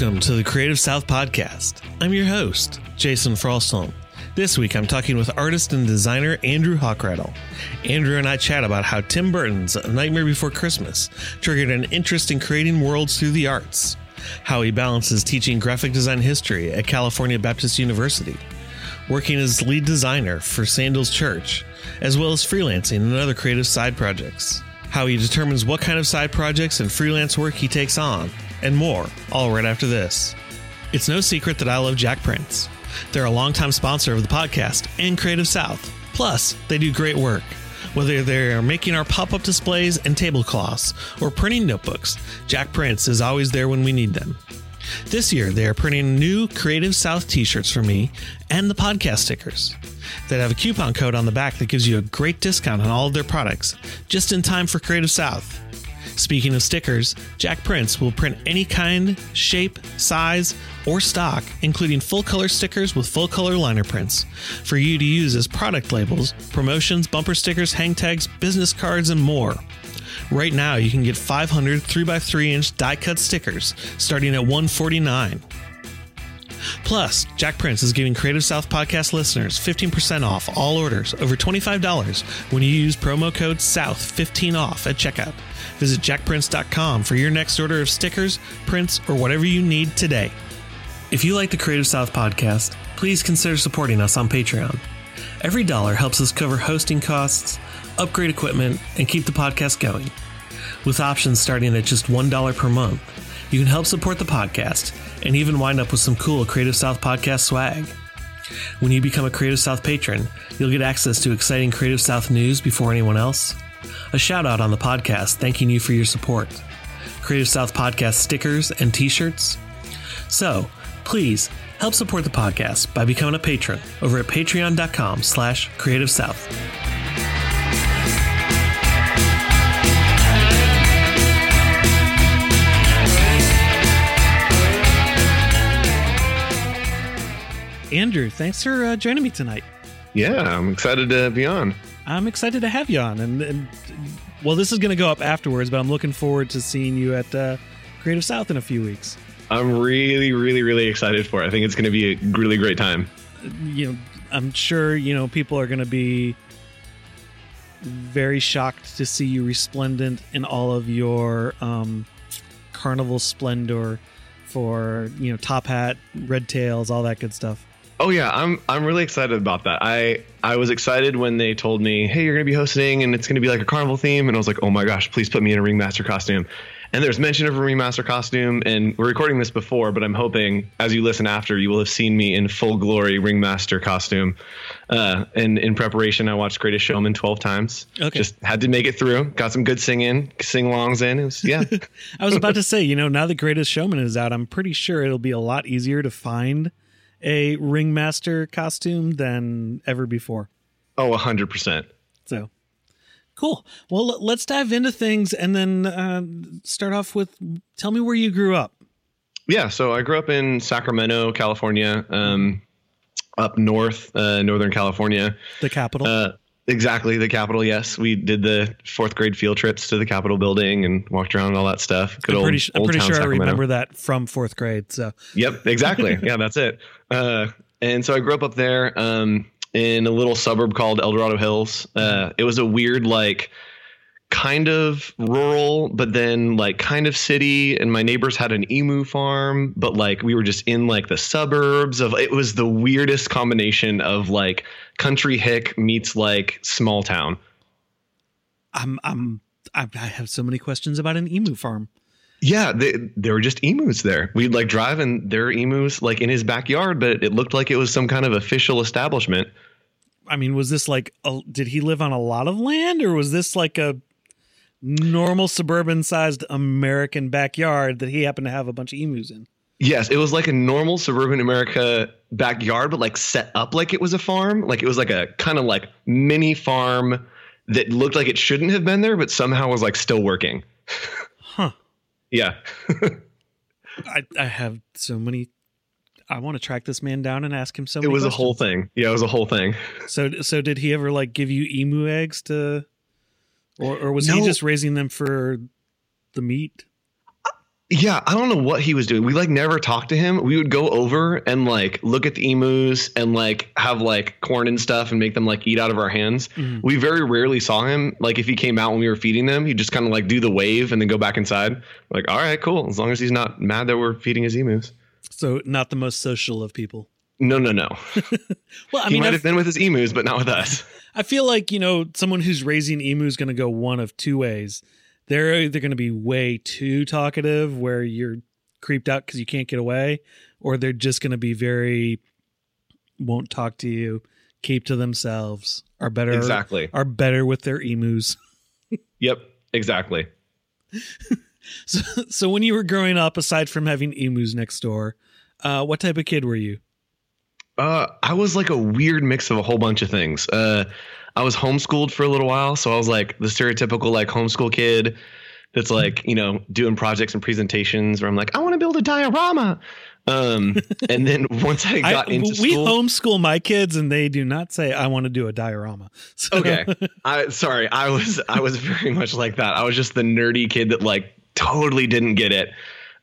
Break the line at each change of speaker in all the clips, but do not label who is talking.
Welcome to the Creative South Podcast. I'm your host, Jason Frostholm. This week I'm talking with artist and designer Andrew Hochradel. Andrew and I chat about how Tim Burton's A Nightmare Before Christmas triggered an interest in creating worlds through the arts, how he balances teaching graphic design history at California Baptist University, working as lead designer for Sandals Church, as well as freelancing and other creative side projects, how he determines what kind of side projects and freelance work he takes on, and more, all right after this. It's no secret that I love JakPrints. They're a longtime sponsor of the podcast and Creative South. Plus, they do great work. Whether they're making our pop up displays and tablecloths or printing notebooks, JakPrints is always there when we need them. This year, they are printing new Creative South t shirts for me and the podcast stickers that have a coupon code on the back that gives you a great discount on all of their products, just in time for Creative South. Speaking of stickers, JakPrints will print any kind, shape, size, or stock, including full color stickers with full color liner prints, for you to use as product labels, promotions, bumper stickers, hang tags, business cards, and more. Right now, you can get 500 3x3 inch die cut stickers starting at 149 Plus, JakPrints is giving Creative South podcast listeners 15% off all orders over $25 when you use promo code SOUTH15OFF at checkout. Visit jakprints.com for your next order of stickers, prints, or whatever you need today. If you like the Creative South podcast, please consider supporting us on Patreon. Every dollar helps us cover hosting costs, upgrade equipment, and keep the podcast going. With options starting at just $1 per month, you can help support the podcast and even wind up with some cool Creative South podcast swag. When you become a Creative South patron, you'll get access to exciting Creative South news before anyone else, a shout out on the podcast thanking you for your support, Creative South podcast stickers and t shirts. So, please help support the podcast by becoming a patron over at patreon.com slash creative south. Andrew, thanks for uh, joining me tonight.
Yeah, I'm excited to be on.
I'm excited to have you on, and, and well, this is going to go up afterwards, but I'm looking forward to seeing you at uh, Creative South in a few weeks.
I'm really, really, really excited for it. I think it's going to be a really great time.
You know, I'm sure you know people are going to be very shocked to see you resplendent in all of your um, carnival splendor for you know top hat, red tails, all that good stuff.
Oh yeah, I'm I'm really excited about that. I I was excited when they told me, "Hey, you're going to be hosting and it's going to be like a carnival theme." And I was like, "Oh my gosh, please put me in a ringmaster costume." And there's mention of a ringmaster costume and we're recording this before, but I'm hoping as you listen after, you will have seen me in full glory ringmaster costume. Uh, and in preparation, I watched Greatest Showman 12 times. Okay. Just had to make it through. Got some good singing, sing-alongs in. It was yeah.
I was about to say, you know, now that Greatest Showman is out, I'm pretty sure it'll be a lot easier to find a ringmaster costume than ever before.
Oh, 100%.
So cool. Well, let's dive into things and then uh, start off with tell me where you grew up.
Yeah, so I grew up in Sacramento, California, um, up north, uh, Northern California.
The capital. Uh,
Exactly, the Capitol. Yes, we did the fourth grade field trips to the Capitol building and walked around and all that stuff.
Good I'm pretty, old, I'm pretty sure Sacramento. I remember that from fourth grade. So.
Yep, exactly. yeah, that's it. Uh, and so I grew up up there um, in a little suburb called El Dorado Hills. Uh, it was a weird like kind of rural, but then like kind of city. And my neighbors had an emu farm, but like we were just in like the suburbs of it was the weirdest combination of like country hick meets like small town.
I'm I'm I have so many questions about an emu farm.
Yeah, they, there were just emus there. We'd like drive and there were emus like in his backyard, but it looked like it was some kind of official establishment.
I mean, was this like a, did he live on a lot of land or was this like a normal suburban sized American backyard that he happened to have a bunch of emus in.
Yes, it was like a normal suburban America backyard, but like set up like it was a farm. Like it was like a kind of like mini farm that looked like it shouldn't have been there, but somehow was like still working. Yeah.
I, I have so many. I want to track this man down and ask him so.
It was
questions.
a whole thing. Yeah, it was a whole thing.
So, so did he ever like give you emu eggs to or, or was no. he just raising them for the meat?
Yeah, I don't know what he was doing. We like never talked to him. We would go over and like look at the emus and like have like corn and stuff and make them like eat out of our hands. Mm-hmm. We very rarely saw him. Like if he came out when we were feeding them, he'd just kind of like do the wave and then go back inside. Like, all right, cool. As long as he's not mad that we're feeding his emus.
So not the most social of people.
No, no, no.
well, I
he
mean,
might
I've,
have been with his emus, but not with us.
I feel like you know someone who's raising emu is going to go one of two ways. They're either going to be way too talkative, where you're creeped out because you can't get away, or they're just going to be very won't talk to you, keep to themselves, are better
exactly
are better with their emus.
yep, exactly.
so, so when you were growing up, aside from having emus next door, uh, what type of kid were you?
Uh, I was like a weird mix of a whole bunch of things. Uh, I was homeschooled for a little while, so I was like the stereotypical like homeschool kid that's like you know doing projects and presentations where I'm like I want to build a diorama. Um, and then once I got
I,
into
we
school,
homeschool my kids, and they do not say I want to do a diorama.
So. Okay, I sorry, I was I was very much like that. I was just the nerdy kid that like totally didn't get it.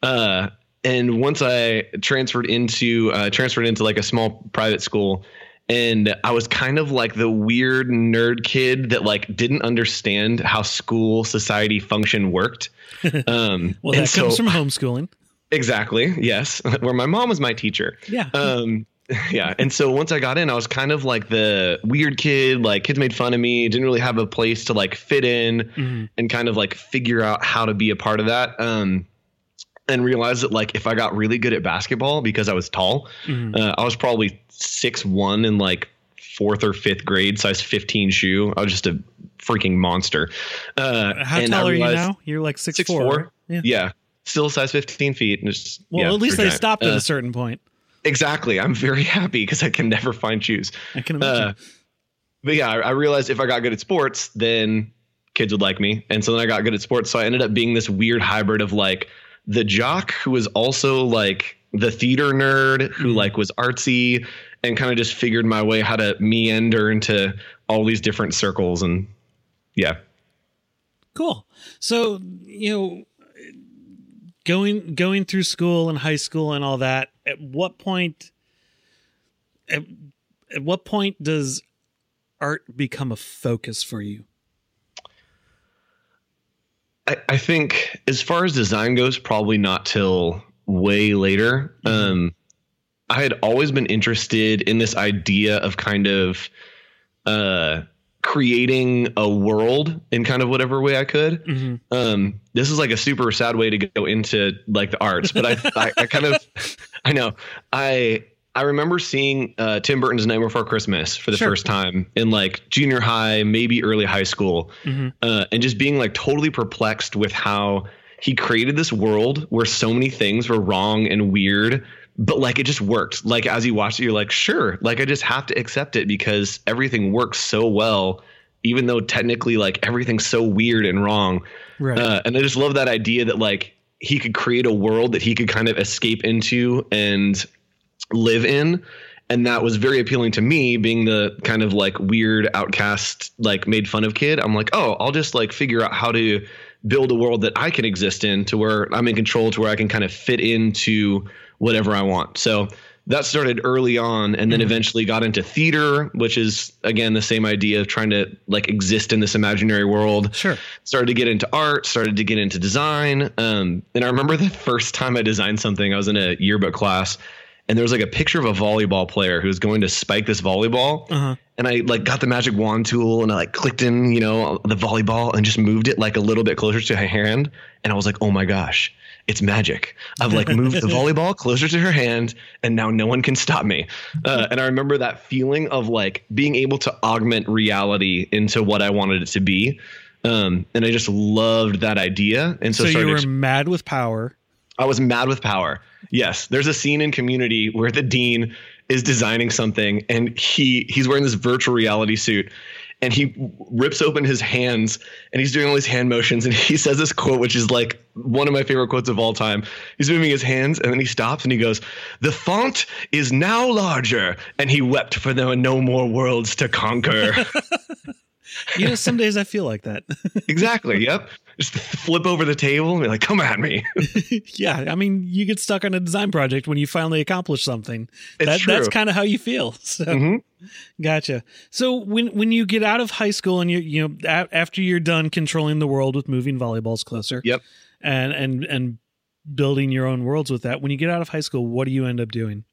Uh, and once I transferred into uh, transferred into like a small private school, and I was kind of like the weird nerd kid that like didn't understand how school society function worked.
Um, well, that comes from homeschooling.
Exactly. Yes, where my mom was my teacher.
Yeah.
Um, yeah. And so once I got in, I was kind of like the weird kid. Like kids made fun of me. Didn't really have a place to like fit in mm-hmm. and kind of like figure out how to be a part of that. Um, and realized that like if I got really good at basketball because I was tall, mm-hmm. uh, I was probably six one in like fourth or fifth grade, size fifteen shoe. I was just a freaking monster.
Uh, How tall are you now? You're like six,
six
four.
four. Yeah. yeah, still size fifteen feet. And just,
well,
yeah,
at least they stopped at uh, a certain point.
Exactly. I'm very happy because I can never find shoes.
I can imagine. Uh,
but yeah, I, I realized if I got good at sports, then kids would like me, and so then I got good at sports. So I ended up being this weird hybrid of like the jock who was also like the theater nerd who mm-hmm. like was artsy and kind of just figured my way how to meander into all these different circles and yeah.
Cool. So you know going going through school and high school and all that at what point at, at what point does art become a focus for you
I, I think as far as design goes, probably not till way later. Mm-hmm. Um, I had always been interested in this idea of kind of uh, creating a world in kind of whatever way I could. Mm-hmm. Um, this is like a super sad way to go into like the arts, but I, I, I kind of, I know I I remember seeing uh, Tim Burton's Nightmare Before Christmas for the sure. first time in like junior high, maybe early high school, mm-hmm. uh, and just being like totally perplexed with how he created this world where so many things were wrong and weird, but like it just worked. Like as you watch it, you're like, sure, like I just have to accept it because everything works so well, even though technically like everything's so weird and wrong. Right. Uh, and I just love that idea that like he could create a world that he could kind of escape into and live in and that was very appealing to me being the kind of like weird outcast like made fun of kid. I'm like oh i'll just like figure out how to build a world that i can exist in to where i'm in control to where i can kind of fit into whatever i want. So that started early on and then mm-hmm. eventually got into theater which is again the same idea of trying to like exist in this imaginary world.
Sure.
Started to get into art started to get into design um, and i remember the first time i designed something i was in a yearbook class and there was like a picture of a volleyball player who was going to spike this volleyball. Uh-huh. And I like got the magic wand tool and I like clicked in, you know, the volleyball and just moved it like a little bit closer to her hand. And I was like, oh my gosh, it's magic. I've like moved the volleyball closer to her hand and now no one can stop me. Uh, and I remember that feeling of like being able to augment reality into what I wanted it to be. Um, and I just loved that idea. And so,
so you were mad with power.
I was mad with power. Yes, there's a scene in Community where the dean is designing something and he he's wearing this virtual reality suit and he rips open his hands and he's doing all these hand motions and he says this quote which is like one of my favorite quotes of all time. He's moving his hands and then he stops and he goes the font is now larger. And he wept for there were no more worlds to conquer
you know, some days I feel like that.
exactly. Yep. Just flip over the table and be like, "Come at me."
yeah, I mean, you get stuck on a design project when you finally accomplish something.
It's
that,
true.
That's kind of how you feel. So,
Mhm.
gotcha. So when when you get out of high school and you you know a- after you're done controlling the world with moving volleyballs closer,
Yep.
and and and building your own worlds with that. When you get out of high school, what do you end up doing?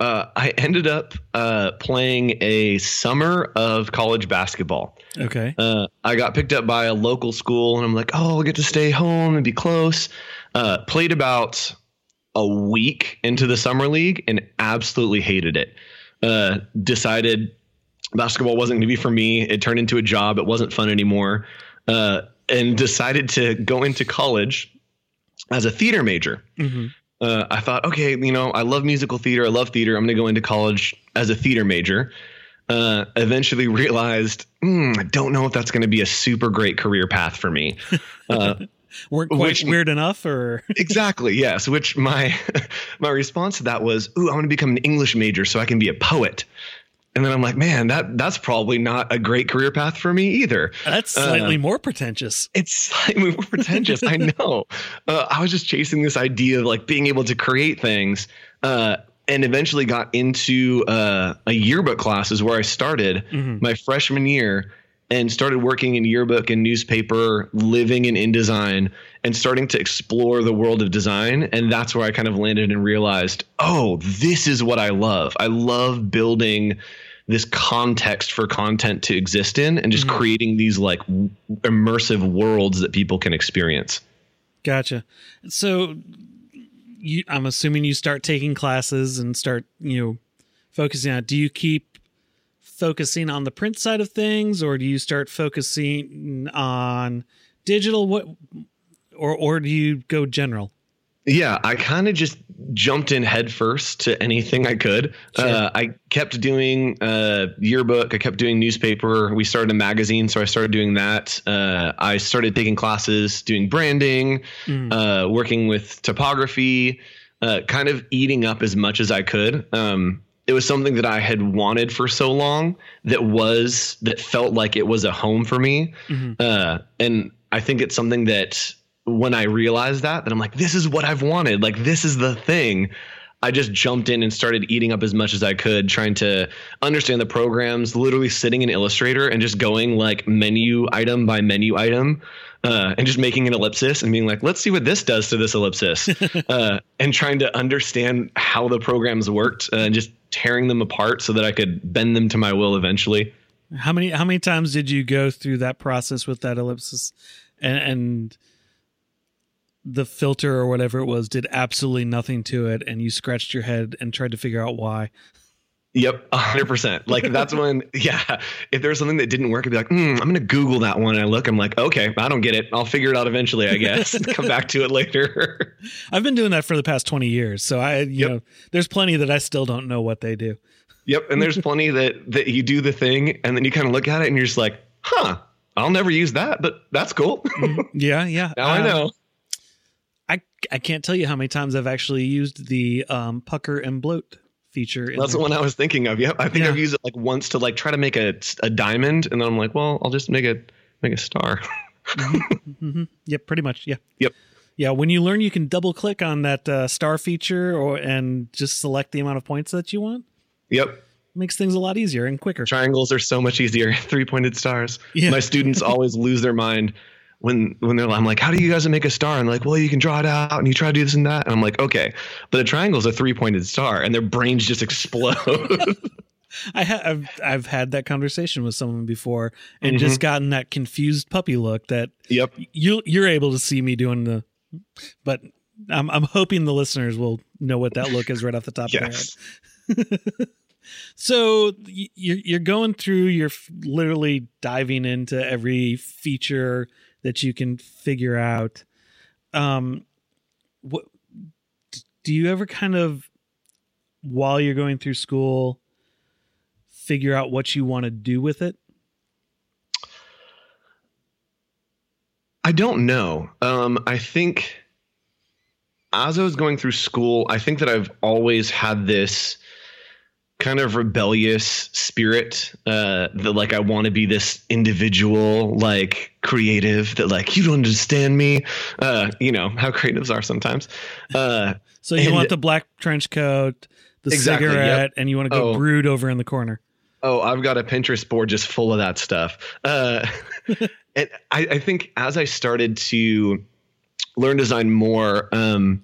Uh, I ended up uh, playing a summer of college basketball.
Okay.
Uh, I got picked up by a local school, and I'm like, oh, I'll get to stay home and be close. Uh, played about a week into the summer league and absolutely hated it. Uh, decided basketball wasn't going to be for me. It turned into a job. It wasn't fun anymore. Uh, and decided to go into college as a theater major.
hmm
Uh, I thought, okay, you know, I love musical theater. I love theater. I'm going to go into college as a theater major. Uh, eventually realized, hmm, I don't know if that's going to be a super great career path for me. Uh,
Weren't quite
Which-
weird enough, or
exactly, yes. Which my my response to that was, ooh, I want to become an English major so I can be a poet. And then I'm like, man, that that's probably not a great career path for me either.
that's
Uh,
slightly more pretentious.
It's slightly more pretentious. I know. Uh, I was just chasing this idea of like being able to create things, uh, and eventually got into uh, a yearbook classes where I started
Mhm.
my freshman year and started working in yearbook and newspaper, living in InDesign, and starting to explore the world of design. And that's where I kind of landed and realized, oh, this is what I love. I love building this context for content to exist in and just
Mhm.
creating these like w- immersive worlds that people can experience.
Gotcha. So, you, I'm assuming you start taking classes and start, you know, focusing on. Do you keep focusing on the print side of things, or do you start focusing on digital? What, or or do you go general?
Yeah, I kind of just jumped in headfirst to anything I could.
Sure.
Uh, I kept doing uh, yearbook. I kept doing newspaper. We started a magazine, so I started doing that. Uh, I started taking classes, doing branding,
Mm.
uh, working with typography, uh, kind of eating up as much as I could. Um, it was something that I had wanted for so long that was that felt like it was a home for me.
Mhm.
Uh, and I think it's something that when I realized that, that I'm like, this is what I've wanted. Like, this is the thing. I just jumped in and started eating up as much as I could, trying to understand the programs, literally sitting in Illustrator and just going like menu item by menu item. Uh, and just making an ellipsis and being like, let's see what this does to this ellipsis, uh, and trying to understand how the programs worked uh, and just tearing them apart so that I could bend them to my will eventually.
How many how many times did you go through that process with that ellipsis, and, and the filter or whatever it was did absolutely nothing to it, and you scratched your head and tried to figure out why?
Yep, hundred percent. Like that's when, yeah. If there was something that didn't work, I'd be like, hmm, I'm gonna Google that one. And I look, I'm like, okay, I don't get it. I'll figure it out eventually, I guess. Come back to it later.
I've been doing that for the past 20 years. So I, you
Yep.
know, there's plenty that I still don't know what they do.
yep. And there's plenty that that you do the thing, and then you kind of look at it, and you're just like, huh, I'll never use that, but that's cool.
Yeah. Yeah.
now I
Um,
know.
I, can't tell you how many times I've actually used the um, pucker and bloat feature.
That's the one I was thinking of. Yep. I think
Yeah.
I've used it like once to like try to make a a diamond, and then I'm like, well, I'll just make a make a star.
hmm Yep. Pretty much. Yeah.
Yep.
Yeah. When you learn you can double click on that uh, star feature or and just select the amount of points that you want,
yep.
makes things a lot easier and quicker.
triangles are so much easier three pointed stars
Yeah.
my students always lose their mind when when they're i'm like how do you guys make a star? And like well you can draw it out and you try to do this and that. And i'm like okay. But a triangle is a three pointed star and their brains just explode.
I ha- I've I've had that conversation with someone before and
Mhm.
just gotten that confused puppy look that
yep.
you you're able to see me doing the but I'm I'm hoping the listeners will know what that look is right off the top
yes
of their head. So you're you're going through you're literally diving into every feature that you can figure out. Um what do you ever kind of while you're going through school figure out what you want to do with it?
i don't know um i think as i was going through school i think that i've always had this kind of rebellious spirit uh that like i want to be this individual like creative that like you don't understand me uh you know how creatives are sometimes uh
So you
And-
want the black trench coat, the
Exactly, yep.
cigarette, and you want to go
Oh.
brood over in the corner.
Oh, I've got a Pinterest board just full of that stuff. Uh, and I, I think as I started to learn design more, um,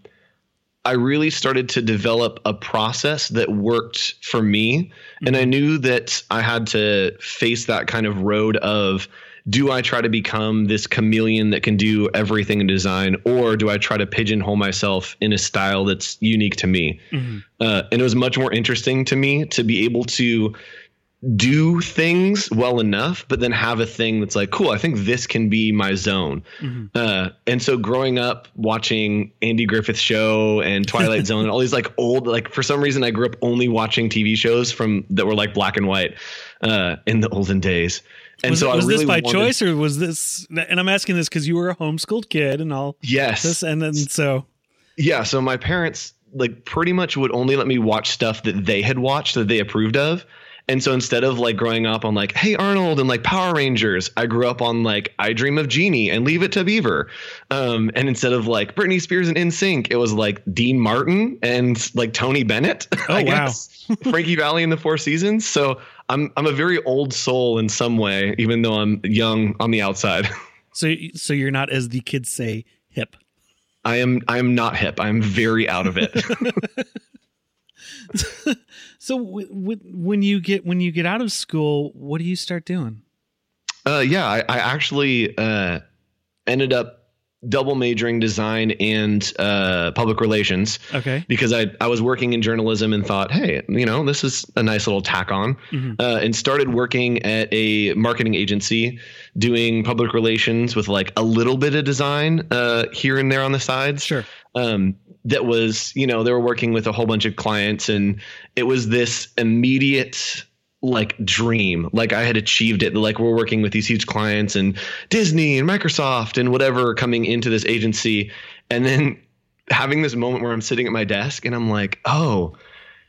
I really started to develop a process that worked for me. And I knew that I had to face that kind of road of do I try to become this chameleon that can do everything in design, or do I try to pigeonhole myself in a style that's unique to me? Uh, and it was much more interesting to me to be able to do things well enough, but then have a thing that's like, cool, I think this can be my zone. Uh, and so growing up watching Andy Griffith show and Twilight Zone and all these like old, like for some reason I grew up only watching TV shows from that were like black and white uh, in the olden days. And
was
so
was
really
this by
wanted-
choice or was this? And I'm asking this because you were a homeschooled kid and all
Yes.
this, and then so
Yeah, so my parents like pretty much would only let me watch stuff that they had watched that they approved of. And so instead of like growing up on like Hey Arnold and like Power Rangers, I grew up on like I Dream of Jeannie and Leave It to Beaver. Um, and instead of like Britney Spears and NSYNC, it was like Dean Martin and like Tony Bennett.
Oh,
I
wow.
guess. Frankie Valli and the Four Seasons. So I'm I'm a very old soul in some way, even though I'm young on the outside.
so so you're not as the kids say hip.
I am I am not hip. I'm very out of it.
So w- w- when you get when you get out of school, what do you start doing?
Uh, yeah, I, I actually uh, ended up double majoring design and uh, public relations
Okay.
because I I was working in journalism and thought, hey, you know, this is a nice little tack on,
Mhm.
uh, and started working at a marketing agency doing public relations with like a little bit of design uh, here and there on the sides
Sure.
um, that was, you know, they were working with a whole bunch of clients, and it was this immediate like dream. Like I had achieved it. Like we're working with these huge clients and Disney and Microsoft and whatever coming into this agency, and then having this moment where I'm sitting at my desk and I'm like, oh.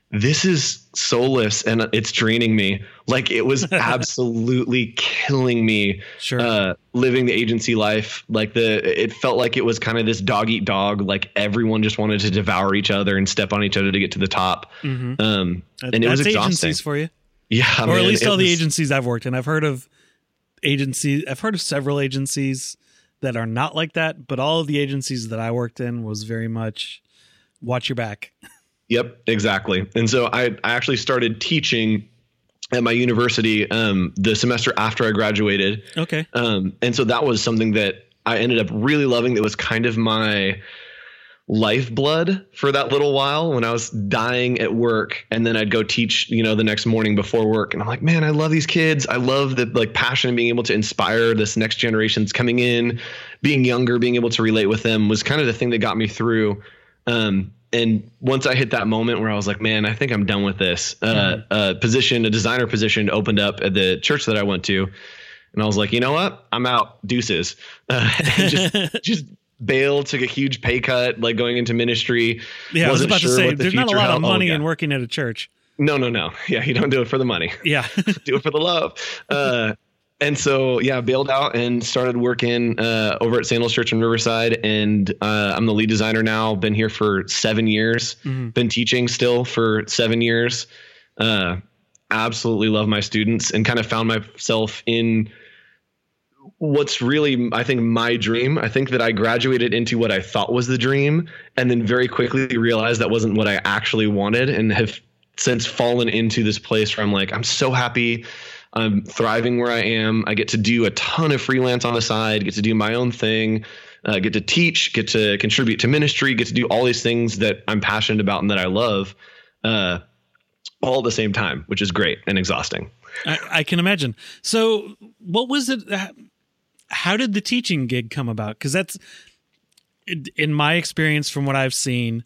This is soulless and it's draining me. Like it was absolutely killing me
Sure.
uh, living the agency life. Like the, it felt like it was kind of this dog eat dog. Like everyone just wanted to devour each other and step on each other to get to the top.
hmm
Um, and it was exhausting.
agencies for you,
Yeah,
or
man,
at least all the agencies I've worked in. I've heard of agencies. I've heard of several agencies that are not like that, but all of the agencies that I worked in was very much watch your back.
Yep, exactly. And so I, I actually started teaching at my university um, the semester after I graduated.
Okay.
Um, and so that was something that I ended up really loving. That was kind of my lifeblood for that little while when I was dying at work. And then I'd go teach, you know, the next morning before work. And I'm like, man, I love these kids. I love the like passion and being able to inspire this next generation's coming in, being younger, being able to relate with them was kind of the thing that got me through. Um, and once I hit that moment where I was like, man, I think I'm done with this, uh, a position, a designer position opened up at the church that I went to. And I was like, you know what? I'm out. Deuces. Uh, just, just bailed, took a huge pay cut, like going into ministry.
Yeah, I was about
sure
to say
the
there's not a lot of.
Oh,
money
yeah.
in working at a church.
No, no, no. Yeah, you don't do it for the money.
Yeah.
do it for the love. Uh, and so, yeah, bailed out and started working uh, over at Sandals Church in Riverside. And uh, I'm the lead designer now. Been here for seven years.
Mhm.
Been teaching still for seven years. Uh, absolutely love my students and kind of found myself in what's really i think my dream i think that i graduated into what i thought was the dream and then very quickly realized that wasn't what i actually wanted and have since fallen into this place where i'm like i'm so happy i'm thriving where i am i get to do a ton of freelance on the side get to do my own thing uh, get to teach get to contribute to ministry get to do all these things that i'm passionate about and that i love uh, all at the same time which is great and exhausting
I, I can imagine. So, what was it? How did the teaching gig come about? Because that's, in my experience, from what I've seen,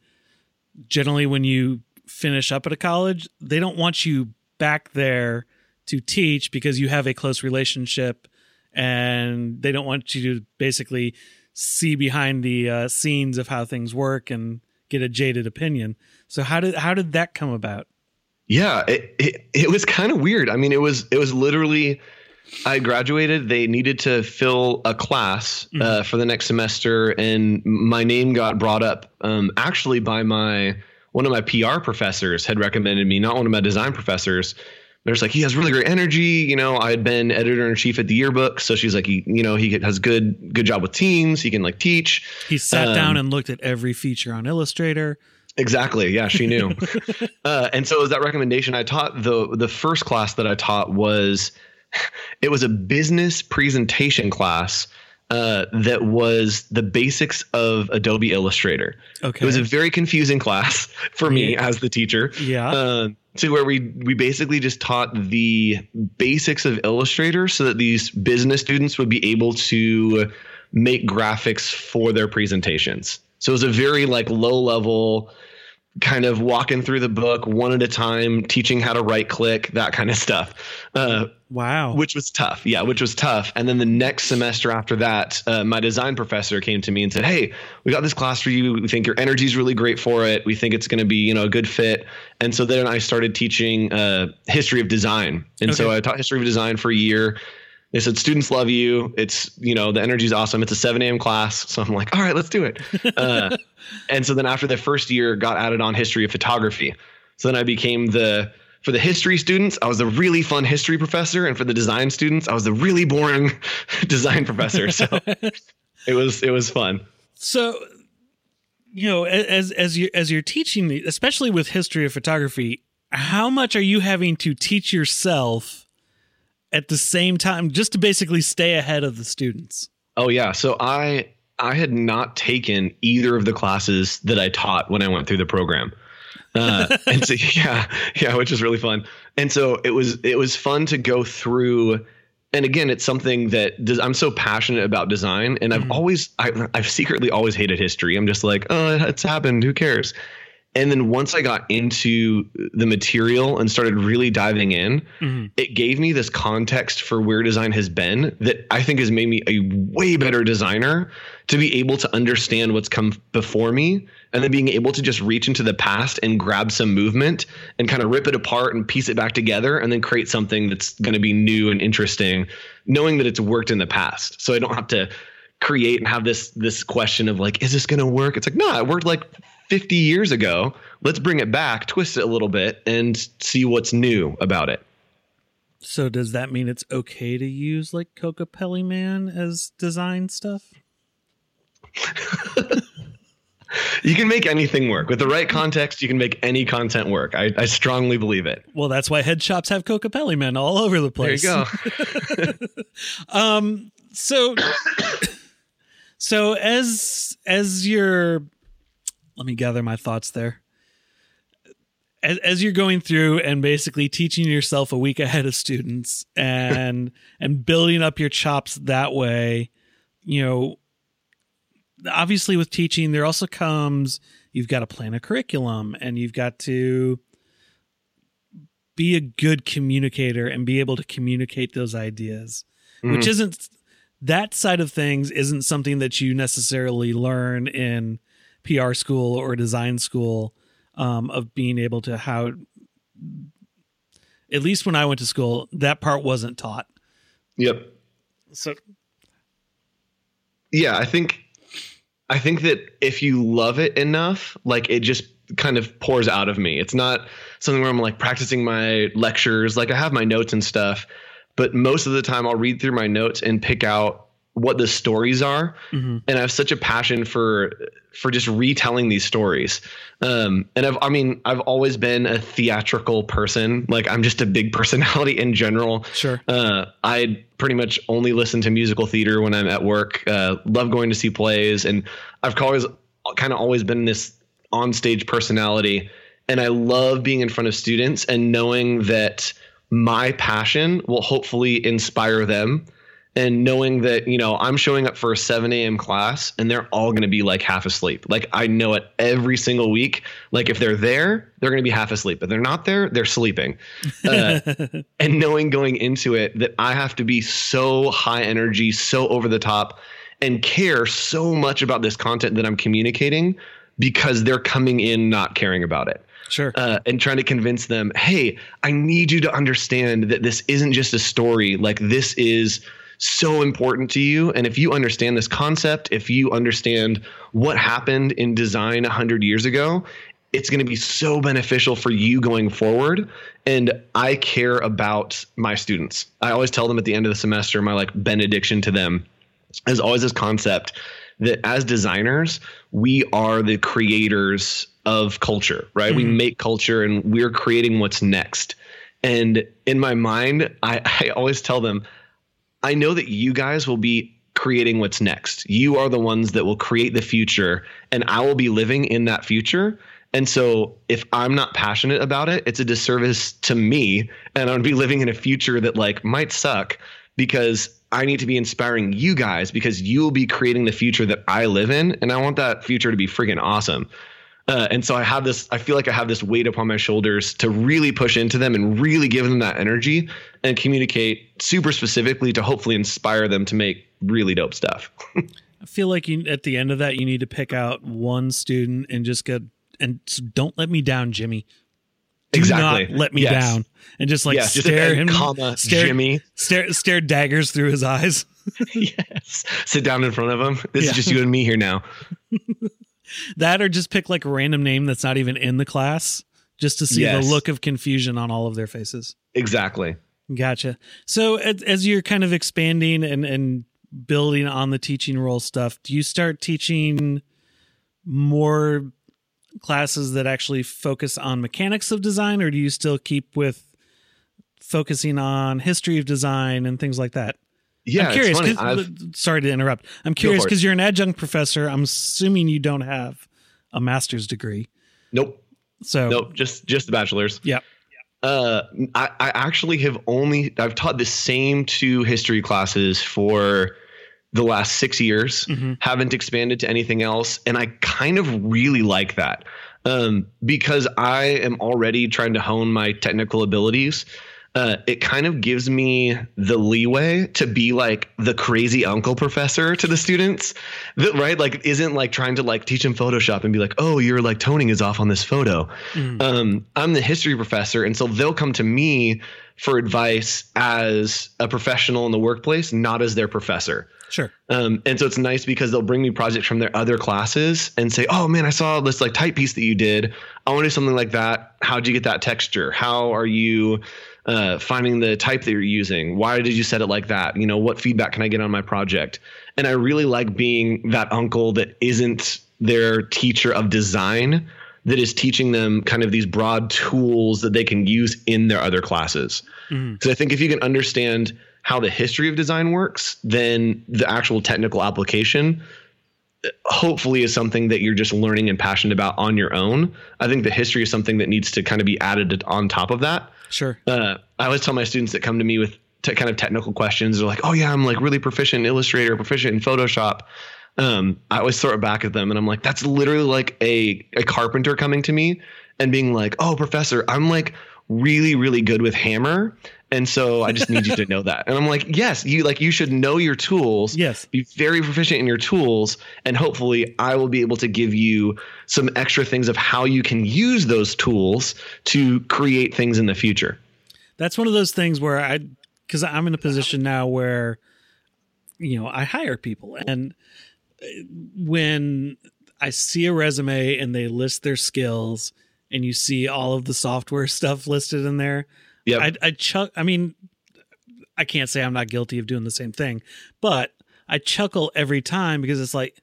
generally when you finish up at a college, they don't want you back there to teach because you have a close relationship, and they don't want you to basically see behind the uh, scenes of how things work and get a jaded opinion. So, how did how did that come about?
Yeah, it, it, it was kind of weird. I mean, it was it was literally I graduated. They needed to fill a class uh, mm-hmm. for the next semester, and my name got brought up um, actually by my one of my PR professors had recommended me, not one of my design professors. There's like he has really great energy. You know, I had been editor in chief at the yearbook, so she's like, he, you know, he has good good job with teams. He can like teach.
He sat um, down and looked at every feature on Illustrator.
Exactly. Yeah, she knew. uh, and so it was that recommendation I taught. the The first class that I taught was it was a business presentation class uh, that was the basics of Adobe Illustrator. Okay. It was a very confusing class for me yeah. as the teacher.
Yeah. Uh,
to where we we basically just taught the basics of Illustrator so that these business students would be able to make graphics for their presentations. So it was a very like low level kind of walking through the book one at a time, teaching how to right click, that kind of stuff. Uh,
wow.
Which was tough. Yeah, which was tough. And then the next semester after that, uh, my design professor came to me and said, Hey, we got this class for you. We think your energy is really great for it. We think it's going to be, you know, a good fit. And so then I started teaching uh, history of design. And okay. so I taught history of design for a year. They said students love you. It's you know the energy's awesome. It's a 7 a.m. class, so I'm like, all right, let's do it. Uh, and so then after the first year, got added on history of photography. So then I became the for the history students, I was a really fun history professor, and for the design students, I was the really boring design professor. So it was it was fun.
So you know, as as you as you're teaching, me, especially with history of photography, how much are you having to teach yourself? At the same time just to basically stay ahead of the students.
Oh yeah, so I I had not taken either of the classes that I taught when I went through the program. Uh, and so yeah, yeah, which is really fun. And so it was it was fun to go through and again, it's something that does, I'm so passionate about design, and I've mm. always, I, I've secretly always hated history. I'm just like, oh, it's happened. Who cares? And then once I got into the material and started really diving in, mm-hmm. it gave me this context for where design has been that I think has made me a way better designer to be able to understand what's come before me and then being able to just reach into the past and grab some movement and kind of rip it apart and piece it back together and then create something that's going to be new and interesting knowing that it's worked in the past. So I don't have to create and have this this question of like is this going to work? It's like no, it worked like 50 years ago. Let's bring it back, twist it a little bit, and see what's new about it.
So does that mean it's okay to use like Kokopelli Man as design stuff?
you can make anything work with the right context. You can make any content work. I, I strongly believe it.
Well, that's why head shops have Kokopelli Men all over the place.
There
you go. um. So, so as as you're let me gather my thoughts there. As, as you're going through and basically teaching yourself a week ahead of students and and building up your chops that way, you know, obviously with teaching there also comes you've got to plan a curriculum and you've got to be a good communicator and be able to communicate those ideas mm-hmm. which isn't that side of things isn't something that you necessarily learn in PR school or design school um, of being able to how at least when I went to school, that part wasn't taught.
Yep.
So
yeah, I think I think that if you love it enough, like it just kind of pours out of me. It's not something where I'm like practicing my lectures, like I have my notes and stuff, but most of the time I'll read through my notes and pick out what the stories are. Mm-hmm. and i have such a passion for for just retelling these stories. Um and i've i mean i've always been a theatrical person. Like i'm just a big personality in general.
Sure.
Uh i pretty much only listen to musical theater when i'm at work. Uh love going to see plays. And i've always kind of always been this on stage personality. And i love being in front of students and knowing that my passion will hopefully inspire them and knowing that you know i'm showing up for a 7 a.m class and they're all going to be like half asleep. Like i know it every single week. Like if they're there they're going to be half asleep. But they're not there they're sleeping. Uh, and knowing going into it that i have to be so high energy so over the top and care so much about this content that i'm communicating because they're coming in not caring about it.
Sure.
uh, and trying to convince them, hey, I need you to understand that this isn't just a story. Like, this is so important to you. And if you understand this concept, if you understand what happened in design 100 years ago, it's going to be so beneficial for you going forward. And I care about my students. I always tell them at the end of the semester, my like benediction to them is always this concept that as designers, we are the creators of culture, right? We mm-hmm. make culture and we're creating what's next. And in my mind, I, I always tell them, I know that you guys will be creating what's next. You are the ones that will create the future, and I will be living in that future. And so, if I'm not passionate about it, it's a disservice to me, and I'm gonna be living in a future that like might suck because I need to be inspiring you guys because you'll be creating the future that I live in, and I want that future to be freaking awesome. Uh, and so I have this, I feel like I have this weight upon my shoulders to really push into them and really give them that energy and communicate super specifically to hopefully inspire them to make really dope stuff.
I feel like you at the end of that you need to pick out one student and just go and don't let me down, Jimmy. Do
exactly.
not let me
Yes.
down. And just like
yes,
stare him
comma,
stare,
Jimmy.
stare stare daggers through his eyes.
yes. Sit down in front of him. This
Yeah.
is just you and me here now.
That or just pick like a random name that's not even in the class just to see
Yes.
the look of confusion on all of their faces.
Exactly.
Gotcha. So as, as you're kind of expanding and and building on the teaching role stuff, do you start teaching more classes that actually focus on mechanics of design, or do you still keep with focusing on history of design and things like that?
Yeah.
I'm curious.
It's
'cause-
funny. I've,
sorry to interrupt. I'm curious because you're an adjunct professor. I'm assuming you don't have a master's degree.
nope.
So
Nope. Just just the bachelor's.
yeah,
Uh, I, I actually have only I've taught the same two history classes for the last six years.
Mhm.
Haven't expanded to anything else, and I kind of really like that um, because I am already trying to hone my technical abilities. Uh, it kind of gives me the leeway to be like the crazy uncle professor to the students that right like isn't like trying to like teach them photoshop and be like oh your like toning is off on this photo
Mhm.
um, I'm the history professor, and so they'll come to me for advice as a professional in the workplace, not as their professor.
sure.
Um, and so it's nice because they'll bring me projects from their other classes and say, "Oh man, I saw this like type piece that you did. I want to do something like that. How'd you get that texture? How are you uh, finding the type that you're using? Why did you set it like that? You know, what feedback can I get on my project?" And I really like being that uncle that isn't their teacher of design that is teaching them kind of these broad tools that they can use in their other classes.
Mhm.
Because I think if you can understand how the history of design works, then the actual technical application uh, hopefully is something that you're just learning and passionate about on your own. I think the history is something that needs to kind of be added on top of that.
Sure.
Uh, I always tell my students that come to me with kind of technical questions, they're like, "Oh yeah, I'm like really proficient in Illustrator, proficient in Photoshop." Um, I always throw it back at them, and I'm like, "That's literally like a a carpenter coming to me and being like, "Oh, professor, I'm like really really good with hammer." And so I just need you to know that. And I'm like, yes, you like you should know your tools
Yes.
be very proficient in your tools and hopefully i will be able to give you some extra things of how you can use those tools to create things in the future
that's one of those things where I, because I'm in a position now where, you know, I hire people, and uh, when I see a resume and they list their skills, and you see all of the software stuff listed in there,
yeah
I, I chuck. I mean, I can't say I'm not guilty of doing the same thing, but I chuckle every time because it's like,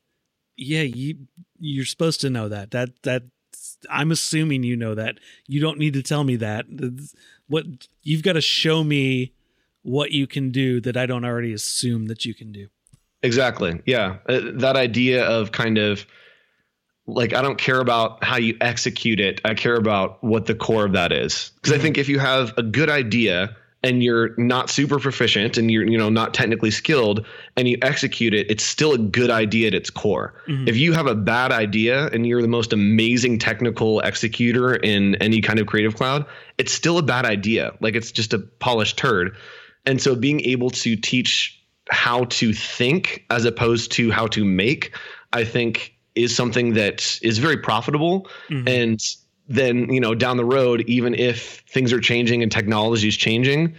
yeah, you you're supposed to know that. That that I'm assuming you know that. You don't need to tell me that. What you've got to show me what you can do that I don't already assume that you can do.
exactly yeah Uh, that idea of kind of like i don't care about how you execute it. I care about what the core of that is. Because i think if you have a good idea and you're not super proficient and you're you know not technically skilled and you execute it it's still a good idea at its core.
Mhm.
if you have a bad idea and you're the most amazing technical executor in any kind of creative cloud it's still a bad idea. Like it's just a polished turd. And so being able to teach how to think as opposed to how to make i think is something that is very profitable
Mhm.
and then you know down the road, even if things are changing and technology is changing,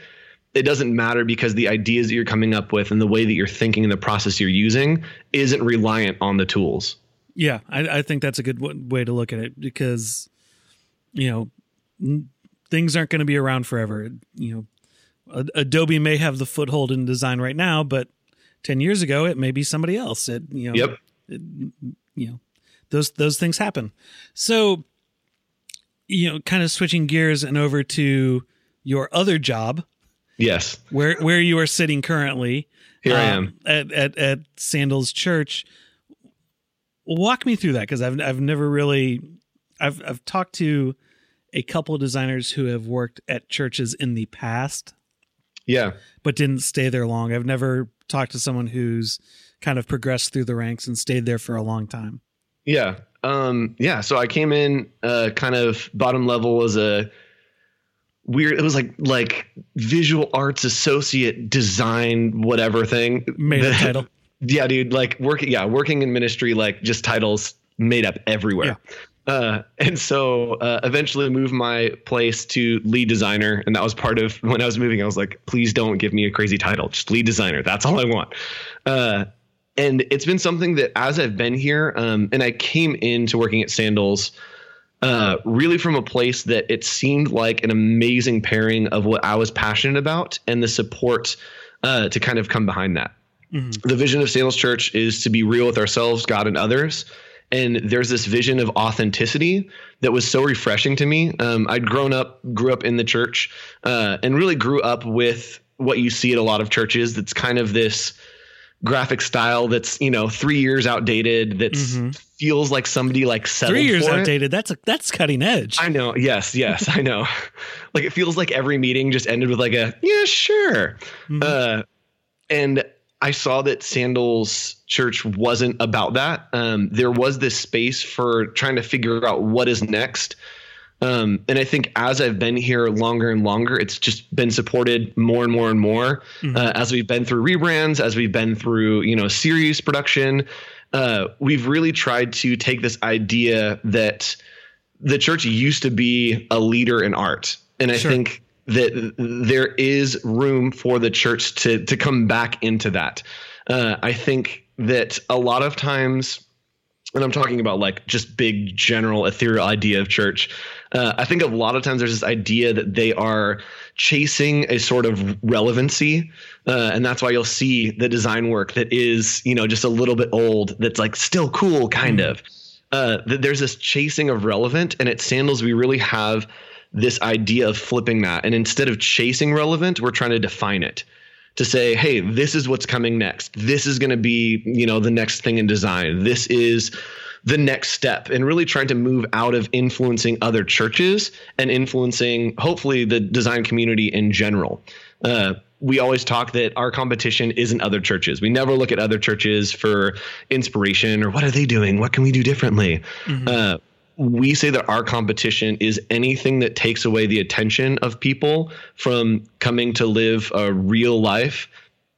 it doesn't matter because the ideas that you're coming up with and the way that you're thinking and the process you're using isn't reliant on the tools.
Yeah, I, I think that's a good w- way to look at it because, you know, n- things aren't going to be around forever. You know, A- Adobe may have the foothold in design right now, but ten years ago it may be somebody else. It you know,
Yep.
it- you know, those those things happen. So, you know, kind of switching gears and over to your other job,
Yes.
where where you are sitting currently.
Here I
um,
am.
at at at Sandals Church. Walk me through that because I've I've never really I've I've talked to a couple of designers who have worked at churches in the past
Yeah.
but didn't stay there long. I've never talked to someone who's kind of progressed through the ranks and stayed there for a long time.
Yeah. Um, yeah. So I came in uh, kind of bottom level as a weird, it was like like visual arts associate design, whatever thing.
Made a
The-
title.
Yeah, dude. Like working, yeah, working in ministry, like just titles made up everywhere. Uh, and so uh, eventually moved my place to lead designer. And that was part of when I was moving, I was like, please don't give me a crazy title, just lead designer. That's all I want. Uh, and it's been something that as I've been here, um, and I came into working at Sandals uh, really from a place that it seemed like an amazing pairing of what I was passionate about and the support uh, to kind of come behind that. The vision of Sandals Church is to be real with ourselves, God, and others. And there's this vision of authenticity that was so refreshing to me. Um, I'd grown up, grew up in the church, uh, and really grew up with what you see at a lot of churches. That's kind of this graphic style that's you know three years outdated. That feels like somebody like settled
Three years
for it.
outdated. That's a that's cutting edge.
I know. Yes, yes, I know. like it feels like every meeting just ended with like a yeah, sure. Uh, and I saw that Sandals Church wasn't about that. Um, there was this space for trying to figure out what is next. Um, and I think as I've been here longer and longer, it's just been supported more and more and more uh, as we've been through rebrands, as we've been through you know series production. Uh, we've really tried to take this idea that the church used to be a leader in art, and I
Sure.
think that there is room for the church to to come back into that. Uh, I think that a lot of times and I'm talking about like just big general ethereal idea of church. Uh, I think a lot of times there's this idea that they are chasing a sort of relevancy, uh, and that's why you'll see the design work that is you know just a little bit old that's like still cool kind of. Uh, that there's this chasing of relevant, and at Sandals we really have this idea of flipping that, and instead of chasing relevant, we're trying to define it to say, hey, this is what's coming next. This is going to be, you know, the next thing in design. This is the next step and really trying to move out of influencing other churches and influencing hopefully the design community in general. Uh, we always talk that our competition isn't other churches. We never look at other churches for inspiration or what are they doing? What can we do differently? Uh, we say that our competition is anything that takes away the attention of people from coming to live a real life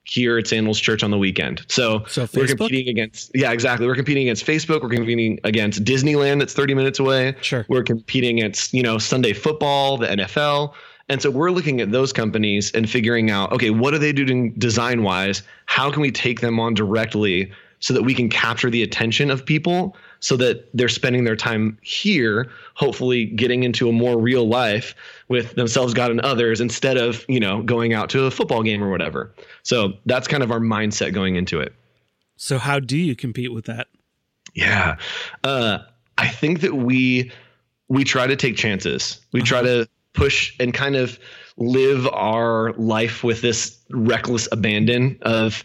here at Sandals Church on the weekend. So,
So
we're competing against yeah, exactly. We're competing against Facebook, we're competing against Disneyland that's 30 minutes away.
Sure.
We're competing against, you know, Sunday football, the NFL. And so we're looking at those companies and figuring out, okay, what are they doing design wise? How can we take them on directly so that we can capture the attention of people so that they're spending their time here, hopefully getting into a more real life with themselves, God, and others instead of, you know, going out to a football game or whatever. So that's kind of our mindset going into it.
So how do you compete with that?
Yeah. Uh, I think that we we try to take chances. We try to push and kind of live our life with this reckless abandon of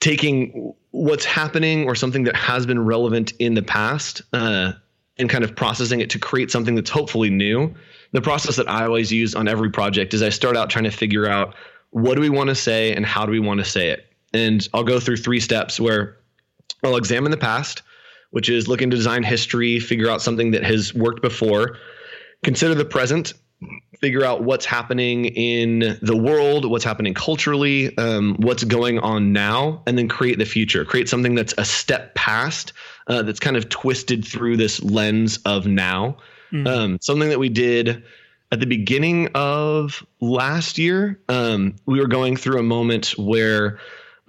taking what's happening or something that has been relevant in the past uh, and kind of processing it to create something that's hopefully new. The process that I always use on every project is I start out trying to figure out what do we want to say and how do we want to say it. And I'll go through three steps where I'll examine the past, which is look into design history, figure out something that has worked before, consider the present, figure out what's happening in the world, what's happening culturally, um, what's going on now, and then create the future. Create something that's a step past, uh, that's kind of twisted through this lens of now. Mm-hmm. Um, something that we did at the beginning of last year. Um, we were going through a moment where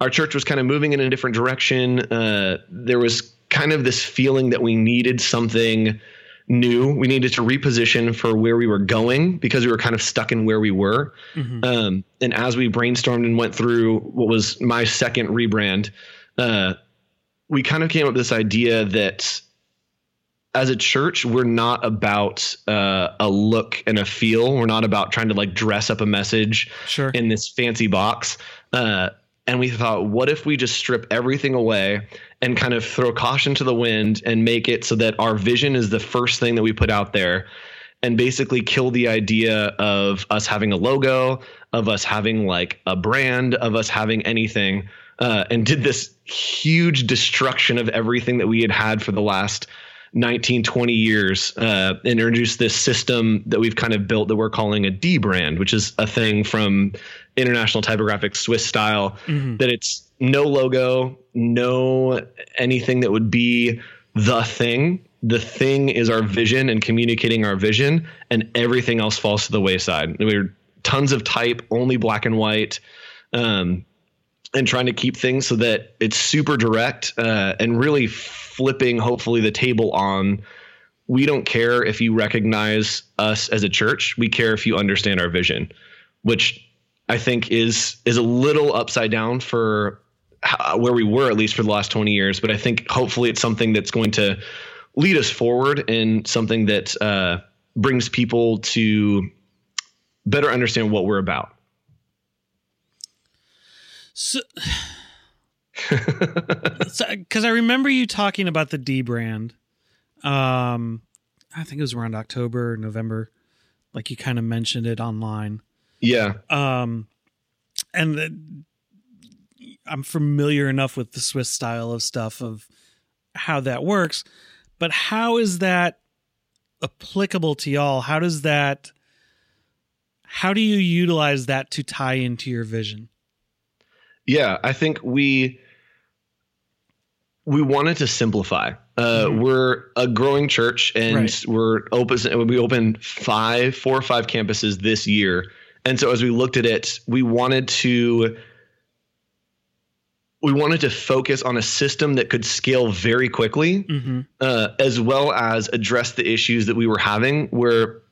our church was kind of moving in a different direction. Uh, there was kind of this feeling that we needed something new. We needed to reposition for where we were going because we were kind of stuck in where we were. Mm-hmm. Um, and as we brainstormed and went through what was my second rebrand, uh, we kind of came up with this idea that as a church, we're not about uh, a look and a feel. We're not about trying to like dress up a message
sure.
in this fancy box. Uh, and we thought, what if we just strip everything away and kind of throw caution to the wind and make it so that our vision is the first thing that we put out there and basically kill the idea of us having a logo, of us having like a brand, of us having anything, uh, and did this huge destruction of everything that we had had for the last 19, 20 years, uh, introduced this system that we've kind of built that we're calling a D brand, which is a thing from International Typographic Swiss style, mm-hmm. that it's no logo, no anything that would be the thing. The thing is our vision and communicating our vision, and everything else falls to the wayside. We're tons of type, only black and white. Um, and trying to keep things so that it's super direct uh, and really flipping hopefully the table on we don't care if you recognize us as a church we care if you understand our vision which i think is is a little upside down for how, where we were at least for the last 20 years but i think hopefully it's something that's going to lead us forward and something that uh, brings people to better understand what we're about
so, because I remember you talking about the D brand. Um, I think it was around October, November. Like you kind of mentioned it online.
Yeah.
Um, and the, I'm familiar enough with the Swiss style of stuff of how that works, but how is that applicable to y'all? How does that? How do you utilize that to tie into your vision?
Yeah, I think we we wanted to simplify. Uh, mm-hmm. We're a growing church, and right. we're open. We opened five, four or five campuses this year, and so as we looked at it, we wanted to we wanted to focus on a system that could scale very quickly, mm-hmm. uh, as well as address the issues that we were having, where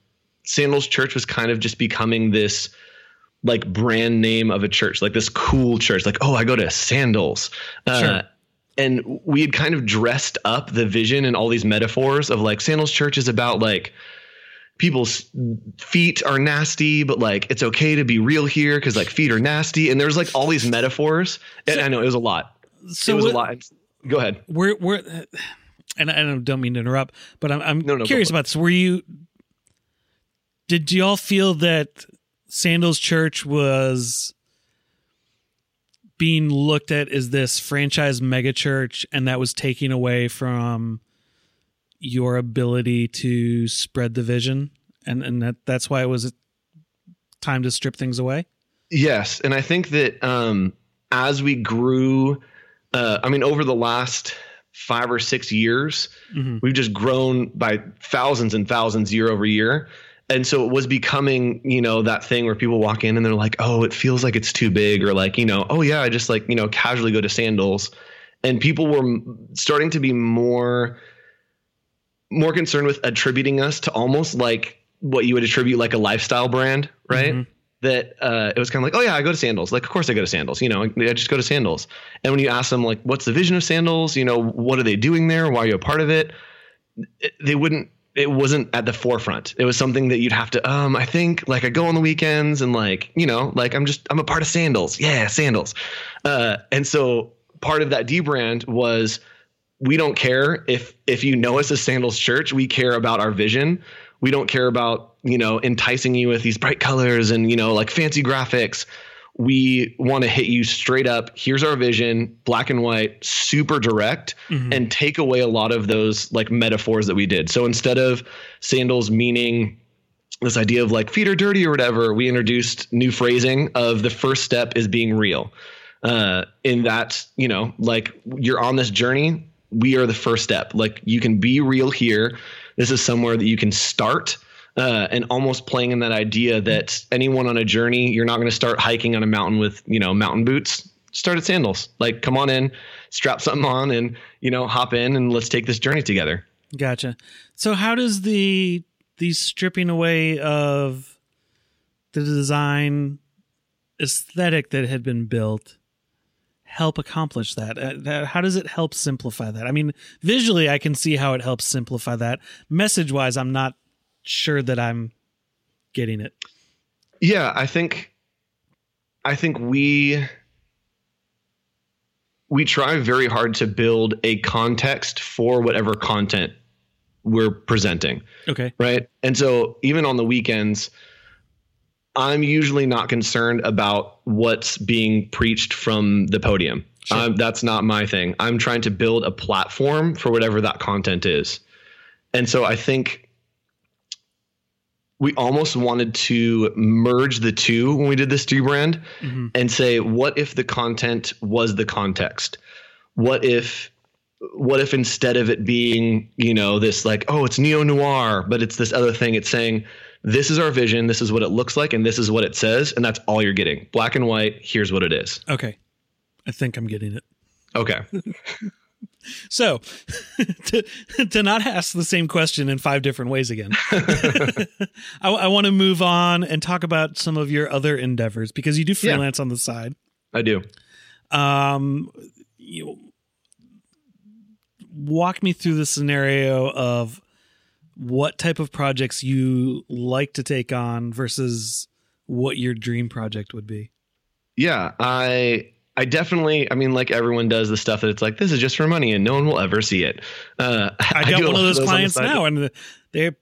Sandals Church was kind of just becoming this like brand name of a church, like this cool church. Like, oh, I go to Sandals. Uh, sure. And we had kind of dressed up the vision and all these metaphors of like Sandals Church is about like people's feet are nasty, but like it's okay to be real here because like feet are nasty. And there's like all these metaphors. And so, I know it was a lot. So it was what, a lot. Go ahead.
We're we're and I don't mean to interrupt, but I'm I'm no, no, curious about this. Were you did y'all feel that Sandals Church was being looked at as this franchise megachurch, and that was taking away from your ability to spread the vision, and and that that's why it was time to strip things away.
Yes, and I think that um, as we grew, uh, I mean, over the last five or six years, mm-hmm. we've just grown by thousands and thousands year over year and so it was becoming you know that thing where people walk in and they're like oh it feels like it's too big or like you know oh yeah i just like you know casually go to sandals and people were starting to be more more concerned with attributing us to almost like what you would attribute like a lifestyle brand right mm-hmm. that uh, it was kind of like oh yeah i go to sandals like of course i go to sandals you know i just go to sandals and when you ask them like what's the vision of sandals you know what are they doing there why are you a part of it they wouldn't it wasn't at the forefront. It was something that you'd have to, um, I think like I go on the weekends and like, you know, like I'm just, I'm a part of sandals. Yeah, sandals. Uh, and so part of that D brand was we don't care if, if you know us as sandals church, we care about our vision. We don't care about, you know, enticing you with these bright colors and, you know, like fancy graphics we want to hit you straight up. Here's our vision, black and white, super direct, mm-hmm. and take away a lot of those like metaphors that we did. So instead of sandals meaning this idea of like feet are dirty or whatever, we introduced new phrasing of the first step is being real. Uh, in that, you know, like you're on this journey, we are the first step. Like you can be real here. This is somewhere that you can start. Uh, and almost playing in that idea that anyone on a journey, you're not going to start hiking on a mountain with, you know, mountain boots. Start at sandals. Like, come on in, strap something on, and you know, hop in, and let's take this journey together.
Gotcha. So, how does the the stripping away of the design aesthetic that had been built help accomplish that? Uh, how does it help simplify that? I mean, visually, I can see how it helps simplify that. Message wise, I'm not sure that I'm getting it.
Yeah, I think, I think we we try very hard to build a context for whatever content we're presenting.
Okay.
Right. And so even on the weekends, I'm usually not concerned about what's being preached from the podium. Sure. Um, that's not my thing. I'm trying to build a platform for whatever that content is. And so I think we almost wanted to merge the two when we did this two brand mm-hmm. and say, what if the content was the context? What if what if instead of it being, you know, this like, oh, it's neo noir, but it's this other thing, it's saying, this is our vision, this is what it looks like, and this is what it says, and that's all you're getting. Black and white, here's what it is.
Okay. I think I'm getting it.
Okay.
so to, to not ask the same question in five different ways again i, I want to move on and talk about some of your other endeavors because you do freelance yeah, on the side
i do
um you walk me through the scenario of what type of projects you like to take on versus what your dream project would be.
Yeah, I I definitely, I mean, like everyone does the stuff that it's like, this is just for money and no one will ever see it.
Uh, I got one of those, those clients now and they're,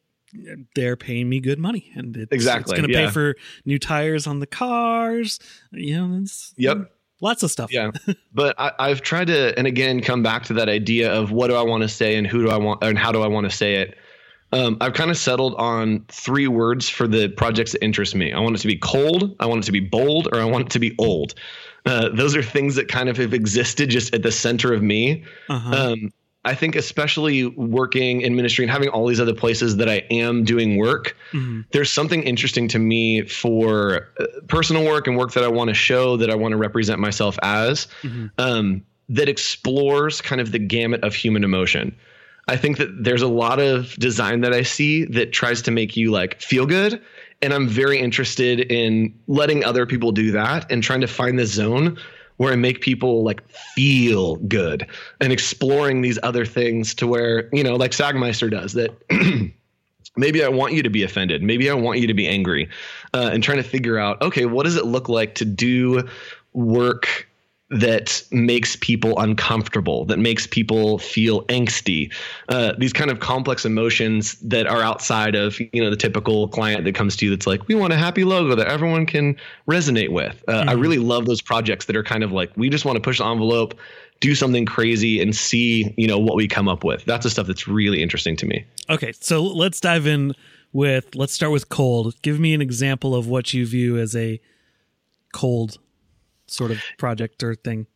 they're paying me good money and it's,
exactly,
it's going to yeah. pay for new tires on the cars. You know, it's,
yep.
Lots of stuff.
Yeah. but I, I've tried to, and again, come back to that idea of what do I want to say and who do I want, and how do I want to say it. Um, I've kind of settled on three words for the projects that interest me. I want it to be cold, I want it to be bold, or I want it to be old. Uh, those are things that kind of have existed just at the center of me. Uh-huh. Um, I think, especially working in ministry and having all these other places that I am doing work, mm-hmm. there's something interesting to me for uh, personal work and work that I want to show that I want to represent myself as mm-hmm. um, that explores kind of the gamut of human emotion. I think that there's a lot of design that I see that tries to make you like feel good. And I'm very interested in letting other people do that and trying to find the zone where I make people like feel good and exploring these other things to where, you know, like Sagmeister does that. maybe I want you to be offended. Maybe I want you to be angry, uh, and trying to figure out, okay, what does it look like to do work that makes people uncomfortable, that makes people feel angsty, uh, these kind of complex emotions that are outside of you know the typical client that comes to you that's like, we want a happy logo that everyone can resonate with. Uh, mm-hmm. I really love those projects that are kind of like we just want to push the envelope, do something crazy, and see you know what we come up with. That's the stuff that's really interesting to me.
Okay, so let's dive in with let's start with cold. Give me an example of what you view as a cold sort of project or thing?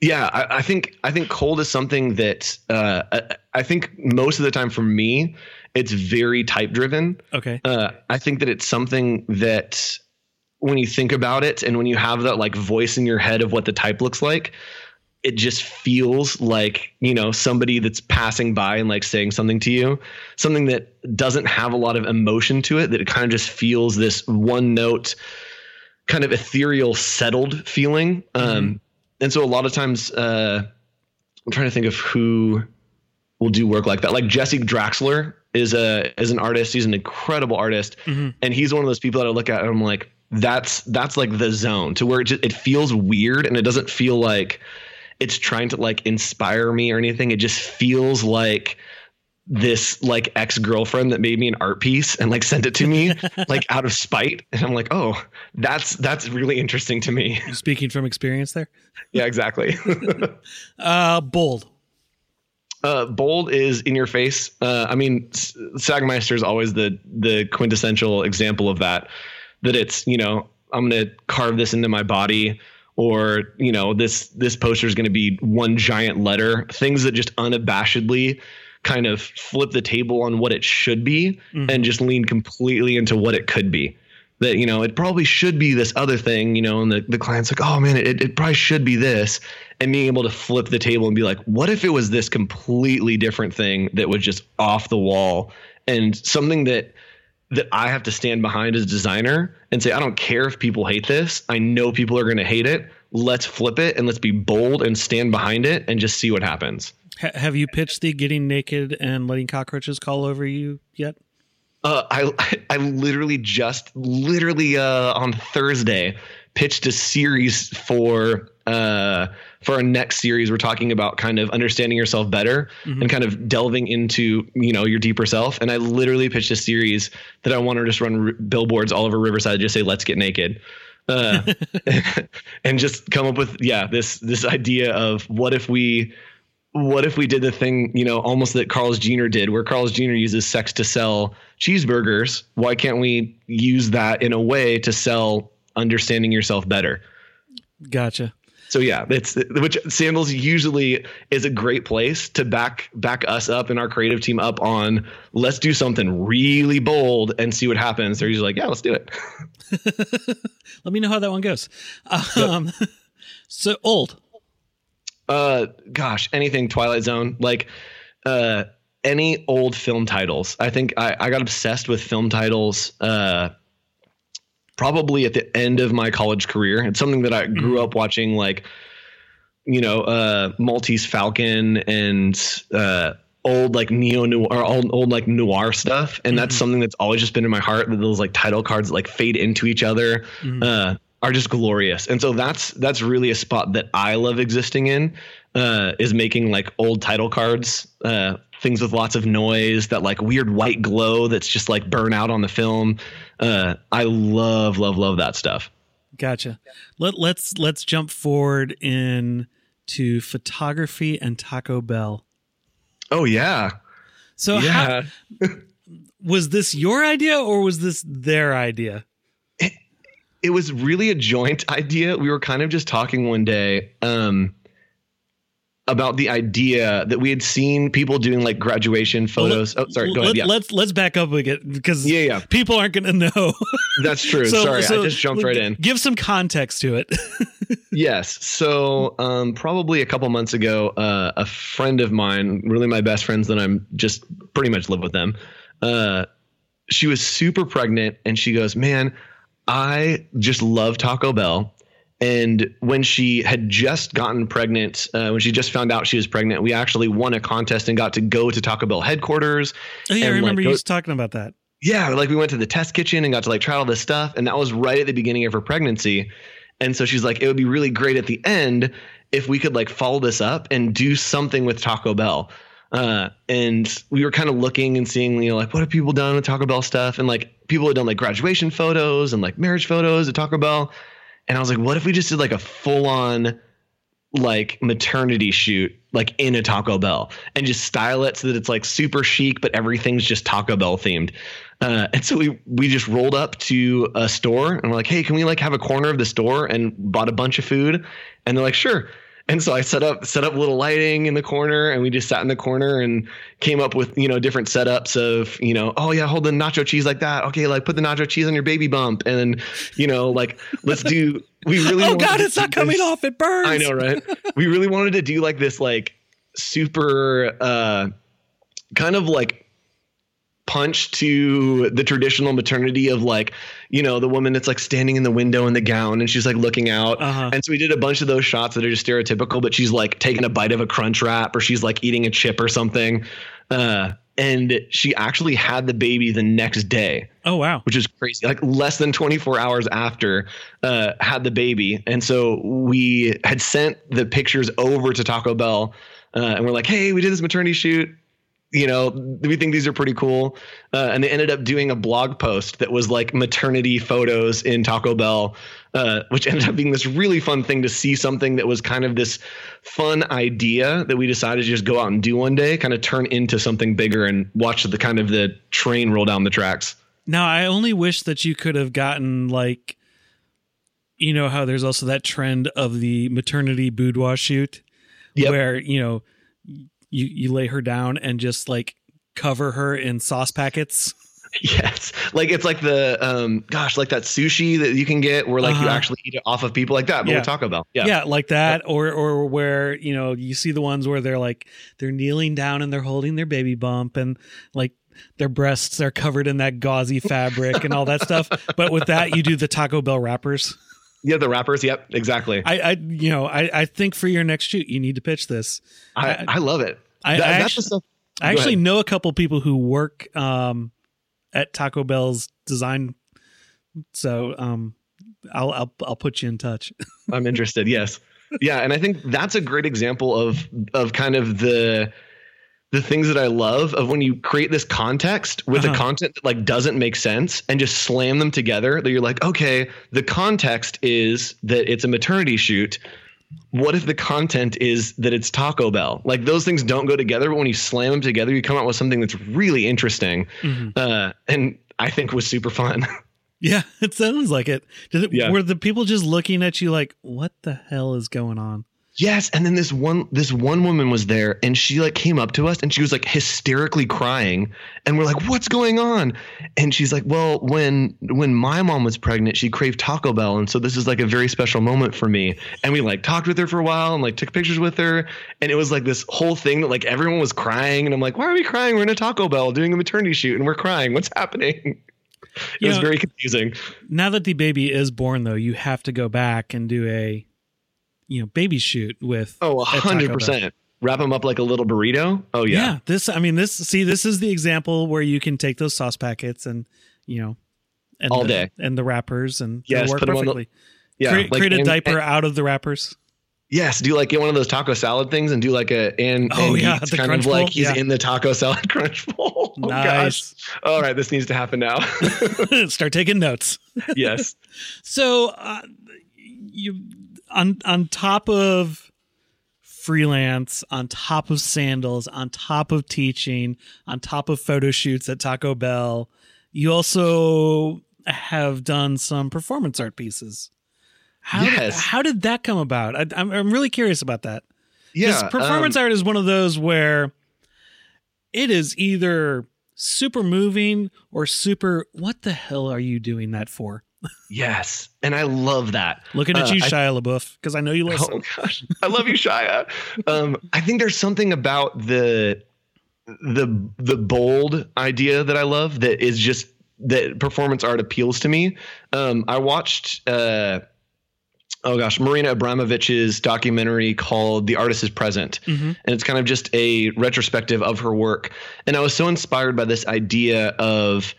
Yeah, I, I, think I think cold is something that uh, I, I, think most of the time for me, it's very type driven.
Okay.
Uh, I think that it's something that when you think about it and when you have that like voice in your head of what the type looks like, it just feels like you know somebody that's passing by and like saying something to you, something that doesn't have a lot of emotion to it. That it kind of just feels this one note kind of ethereal, settled feeling. Um, mm-hmm. And so a lot of times, uh, I'm trying to think of who will do work like that. Like Jesse Draxler is a is an artist. He's an incredible artist, mm-hmm. and he's one of those people that I look at and I'm like, that's that's like the zone to where it just, it feels weird and it doesn't feel like it's trying to like inspire me or anything. It just feels like this like ex-girlfriend that made me an art piece and like sent it to me like out of spite and i'm like oh that's that's really interesting to me
speaking from experience there
yeah exactly
uh bold
uh, bold is in your face. Uh, I mean, Sagmeister is always the the quintessential example of that. That it's you know I'm gonna carve this into my body, or you know this this poster is gonna be one giant letter. Things that just unabashedly kind of flip the table on what it should be
Mhm.
and just lean completely into what it could be. That you know, it probably should be this other thing, you know, and the, the client's like, oh man, it, it probably should be this. And being able to flip the table and be like, what if it was this completely different thing that was just off the wall and something that that I have to stand behind as a designer and say, I don't care if people hate this. I know people are going to hate it. Let's flip it and let's be bold and stand behind it and just see what happens.
Ha- have you pitched the getting naked and letting cockroaches call over you yet?
Uh, I I literally just literally uh, on Thursday pitched a series for uh, for our next series. We're talking about kind of understanding yourself better and kind of delving into you know your deeper self. And I literally pitched a series that I want to just run r- billboards all over Riverside, just say "Let's get naked." Uh, and just come up with yeah this this idea of what if we what if we did the thing, you know, almost that Carl's Jr. did, where Carl's Jr. uses sex to sell cheeseburgers? Why can't we use that in a way to sell understanding yourself better?
Gotcha.
So yeah, it's which Sandals usually is a great place to back back us up and our creative team up on. Let's do something really bold and see what happens. They're usually like, yeah, let's do it.
Let me know how that one goes. Um, so old.
Uh, gosh, anything Twilight Zone, like, uh, any old film titles. I think I, I got obsessed with film titles. Uh, probably at the end of my college career. It's something that I grew up watching, like, you know, uh, Maltese Falcon and uh, old like neo noir, or old, old like noir stuff, and that's something that's always just been in my heart. That those like title cards like fade into each other. Uh, are just glorious. And so that's that's really a spot that I love existing in uh, is making like old title cards, uh, things with lots of noise, that like weird white glow that's just like burn out on the film. Uh, I love love love that stuff.
Gotcha. Let let's let's jump forward in to photography and Taco Bell.
Oh yeah,
So how,
yeah.
was this your idea or was this their idea?
It was really a joint idea. We were kind of just talking one day um, about the idea that we had seen people doing like graduation photos. oh, sorry, go ahead.
Let,
Yeah,
Let's let's back up again because
Yeah, yeah.
people aren't going to know.
that's true. sorry, I just jumped right in.
Give some context to it.
Yes. So, um, probably a couple months ago, uh, a friend of mine, really my best friends that I'm just pretty much live with them, uh, she was super pregnant and she goes, Man, I just love Taco Bell. And when she had just gotten pregnant, uh, when she just found out she was pregnant, we actually won a contest and got to go to Taco Bell headquarters.
oh yeah, I
And, like,
remember
go-
you talking about that.
yeah, like we went to the test kitchen and got to like try all this stuff. And that was right at the beginning of her pregnancy. And so she's like, it would be really great at the end if we could like follow this up and do something with Taco Bell. Uh, and we were kind of looking and seeing, you know, like what have people done with Taco Bell stuff? And like people had done like graduation photos and like marriage photos at Taco Bell. And I was like, what if we just did like a full on like maternity shoot like in a Taco Bell and just style it so that it's like super chic, but everything's just Taco Bell themed. Uh, and so we we just rolled up to a store and we're like, hey, can we like have a corner of the store and bought a bunch of food? And they're like, sure. And so I set up set up a little lighting in the corner and we just sat in the corner and came up with, you know, different setups of, you know, oh yeah, hold the nacho cheese like that. Okay, like put the nacho cheese on your baby bump. And then, you know, like let's do we really
Oh god, it's not coming
this-
off. It burns.
I know, right? we really wanted to do like this, like super, uh, kind of like punch to the traditional maternity of like, you know, the woman that's like standing in the window in the gown and she's like looking out.
Uh-huh.
And so we did a bunch of those shots that are just stereotypical, but she's like taking a bite of a crunch wrap or she's like eating a chip or something. Uh, and she actually had the baby the next day
Oh wow.
which is crazy. Like less than 24 hours after uh, had the baby, and so we had sent the pictures over to Taco Bell, uh, and we're like, "Hey, we did this maternity shoot. You know, we think these are pretty cool." Uh, and they ended up doing a blog post that was like maternity photos in Taco Bell, uh, which ended up being this really fun thing to see something that was kind of this fun idea that we decided to just go out and do one day, kind of turn into something bigger and watch the kind of the train roll down the tracks.
Now I only wish that you could have gotten like you know how there's also that trend of the maternity boudoir shoot
Yep.
where, you know, you you lay her down and just like cover her in sauce packets.
Yes, like it's like the um, gosh, like that sushi that you can get where like you
Uh-huh.
actually eat it off of people like that, but
Yeah.
with Taco Bell.
Yeah.
Yeah,
like that, or or where you know you see the ones where they're like they're kneeling down and they're holding their baby bump and like their breasts are covered in that gauzy fabric and all that stuff. But with that, you do the Taco Bell wrappers.
yeah, the wrappers. Yep, exactly. I
I, I you know I I think for your next shoot you need to pitch this.
I,
I-
love it.
I,
That-
I actually,
stuff.
I actually know a couple people who work um, at Taco Bell's design, so um, I'll I'll I'll put you in touch.
I'm interested. Yes. Yeah, and I think that's a great example of of kind of the the things that I love of when you create this context with
Uh-huh.
a content that like doesn't make sense and just slam them together that you're like, okay, the context is that it's a maternity shoot. What if the content is that it's Taco Bell? Like those things don't go together, but when you slam them together, you come out with something that's really interesting. Uh, and I think was super fun.
Yeah, it sounds like it. Did it?
Yeah.
Were the people just looking at you like, "What the hell is going on?"
Yes, and then this one this one woman was there and she like came up to us and she was like hysterically crying and we're like what's going on? And she's like, "Well, when when my mom was pregnant, she craved Taco Bell and so this is like a very special moment for me." And we like talked with her for a while and like took pictures with her and it was like this whole thing that like everyone was crying and I'm like, "Why are we crying? We're in a Taco Bell doing a maternity shoot and we're crying. What's happening?" It
You
was
know-
very confusing.
Now that the baby is born, though, you have to go back and do a, you know, baby shoot with.
Oh,
at
100%. Wrap them up like a little burrito. Oh
Yeah.
yeah.
this. I mean, this. See, this is the example where you can take those sauce packets and you know, and
All
the,
day.
and the wrappers and
Yes,
work
on the-
perfectly.
Yeah.
create,
like,
create a
and-
diaper out of the wrappers.
Yes, do like get one of those taco salad things and do like a and
Oh,
and
yeah,
he's
the
kind of like he's
Yeah.
in the taco salad crunch bowl. Oh, gosh.
nice.
All right, this needs to happen now.
Start taking notes.
yes.
So uh, you on on top of freelance, on top of sandals, on top of teaching, on top of photo shoots at Taco Bell, you also have done some performance art pieces. How
Yes.
how did that come about? I, I'm I'm really curious about that.
Yeah.
performance
um,
art is one of those where it is either super moving or super. What the hell are you doing that for?
Yes, and I love that.
Looking at
Uh,
you,
I-
Shia LaBeouf, because I know you listen.
Oh gosh, I love you, Shia. Um, I think there's something about the the the bold idea that I love that is just that performance art appeals to me. Um, I watched. Uh, Oh gosh, Marina Abramović's documentary called "The Artist Is Present,"
Mhm.
and it's kind of just a retrospective of her work. And I was so inspired by this idea of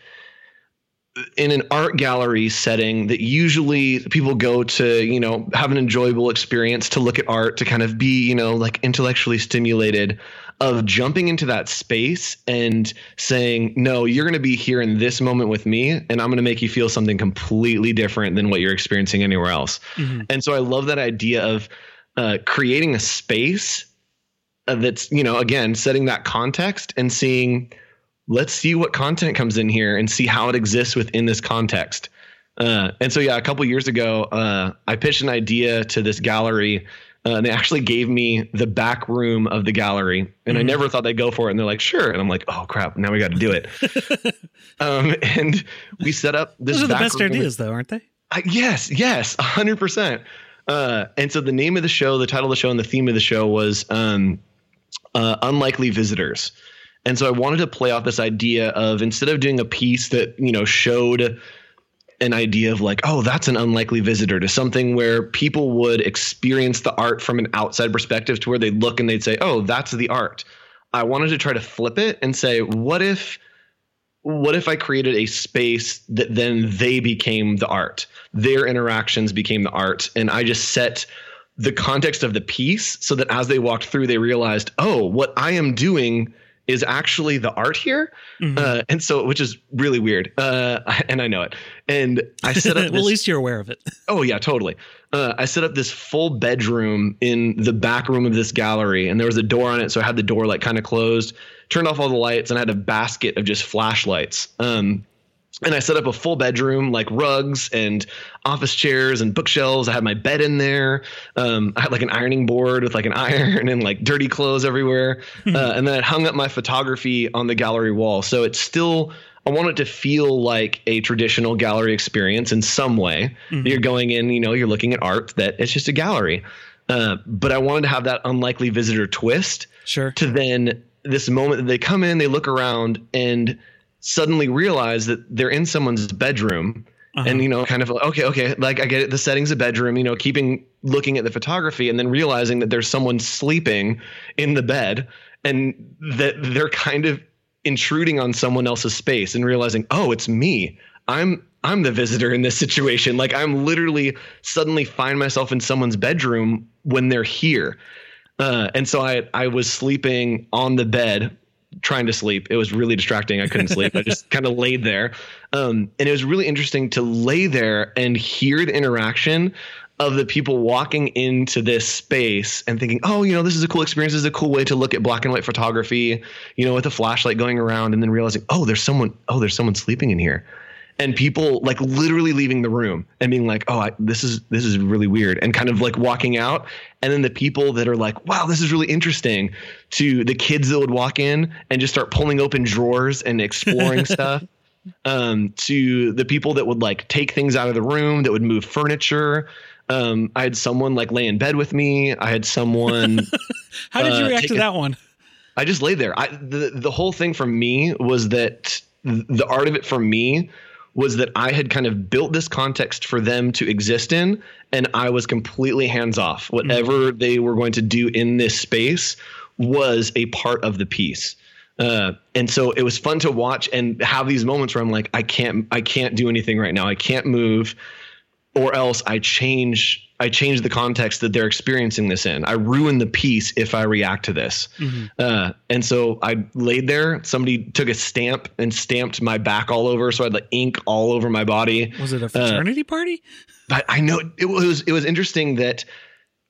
in an art gallery setting that usually people go to, you know, have an enjoyable experience to look at art, to kind of be, you know, like intellectually stimulated, of jumping into that space and saying, no, you're going to be here in this moment with me, and I'm going to make you feel something completely different than what you're experiencing anywhere else.
Mhm.
And so I love that idea of uh, creating a space uh, that's, you know, again, setting that context and seeing, let's see what content comes in here and see how it exists within this context. Uh, and so, yeah, a couple years ago, uh, I pitched an idea to this gallery. Uh, and they actually gave me the back room of the gallery, and I
Mhm.
never thought they'd go for it. And they're like, "Sure," and I'm like, "Oh crap, now we got to do it." um, and we set up this.
Those are the best
room.
ideas, though, aren't they?
Uh, yes, yes, hundred percent. Uh, and so the name of the show, the title of the show, and the theme of the show was um, uh, "Unlikely Visitors." And so I wanted to play off this idea of instead of doing a piece that you know showed an idea of like, oh, that's an unlikely visitor to something where people would experience the art from an outside perspective to where they'd look and they'd say, oh, that's the art. I wanted to try to flip it and say, what if what if I created a space that then they became the art? Their interactions became the art. And I just set the context of the piece so that as they walked through, they realized, oh, what I am doing is actually the art here.
Mhm.
Uh, and so, which is really weird. Uh, and I know it. And I set up
well,
this,
at least you're aware of it.
Oh yeah, totally. Uh, I set up this full bedroom in the back room of this gallery, and there was a door on it, so I had the door like kind of closed. Turned off all the lights, and I had a basket of just flashlights. Um, and I set up a full bedroom, like rugs and office chairs and bookshelves. I had my bed in there. Um, I had like an ironing board with like an iron and like dirty clothes everywhere. uh, and then I hung up my photography on the gallery wall. So it's still, I want it to feel like a traditional gallery experience in some way. Mm-hmm. You're going in, you know, you're looking at art that it's just a gallery. Uh, but I wanted to have that unlikely visitor twist.
Sure.
To then this moment that they come in, they look around and suddenly realize that they're in someone's bedroom uh-huh. and you know kind of okay okay like i get it the settings of bedroom you know keeping looking at the photography and then realizing that there's someone sleeping in the bed and that they're kind of intruding on someone else's space and realizing oh it's me. I'm i'm the visitor in this situation. Like i'm literally suddenly find myself in someone's bedroom when they're here. Uh, and so I I was sleeping on the bed trying to sleep. It was really distracting. I couldn't sleep. I just kind of laid there. Um, and it was really interesting to lay there and hear the interaction of the people walking into this space and thinking, oh, you know, this is a cool experience. This is a cool way to look at black and white photography, you know, with a flashlight going around and then realizing, oh, there's someone, oh, there's someone sleeping in here and people like literally leaving the room and being like, "Oh, I, this is this is really weird," and kind of like walking out. And then the people that are like, "Wow, this is really interesting," to the kids that would walk in and just start pulling open drawers and exploring stuff. Um, to the people that would like take things out of the room, that would move furniture. Um, I had someone like lay in bed with me. I had someone.
How did you uh, react to a, that one?
I just laid there. I the the whole thing for me was that the art of it for me was that I had kind of built this context for them to exist in, and I was completely hands off. Whatever mm-hmm. they were going to do in this space was a part of the piece. Uh, and so it was fun to watch and have these moments where I'm like, I can't, I can't do anything right now. I can't move, or else I change I change the context that they're experiencing this in. I ruin the piece if I react to this. Mm-hmm. Uh, and so I laid there. Somebody took a stamp and stamped my back all over, so I had like ink all over my body.
Was it a fraternity uh, party?
But I know it was. It was interesting that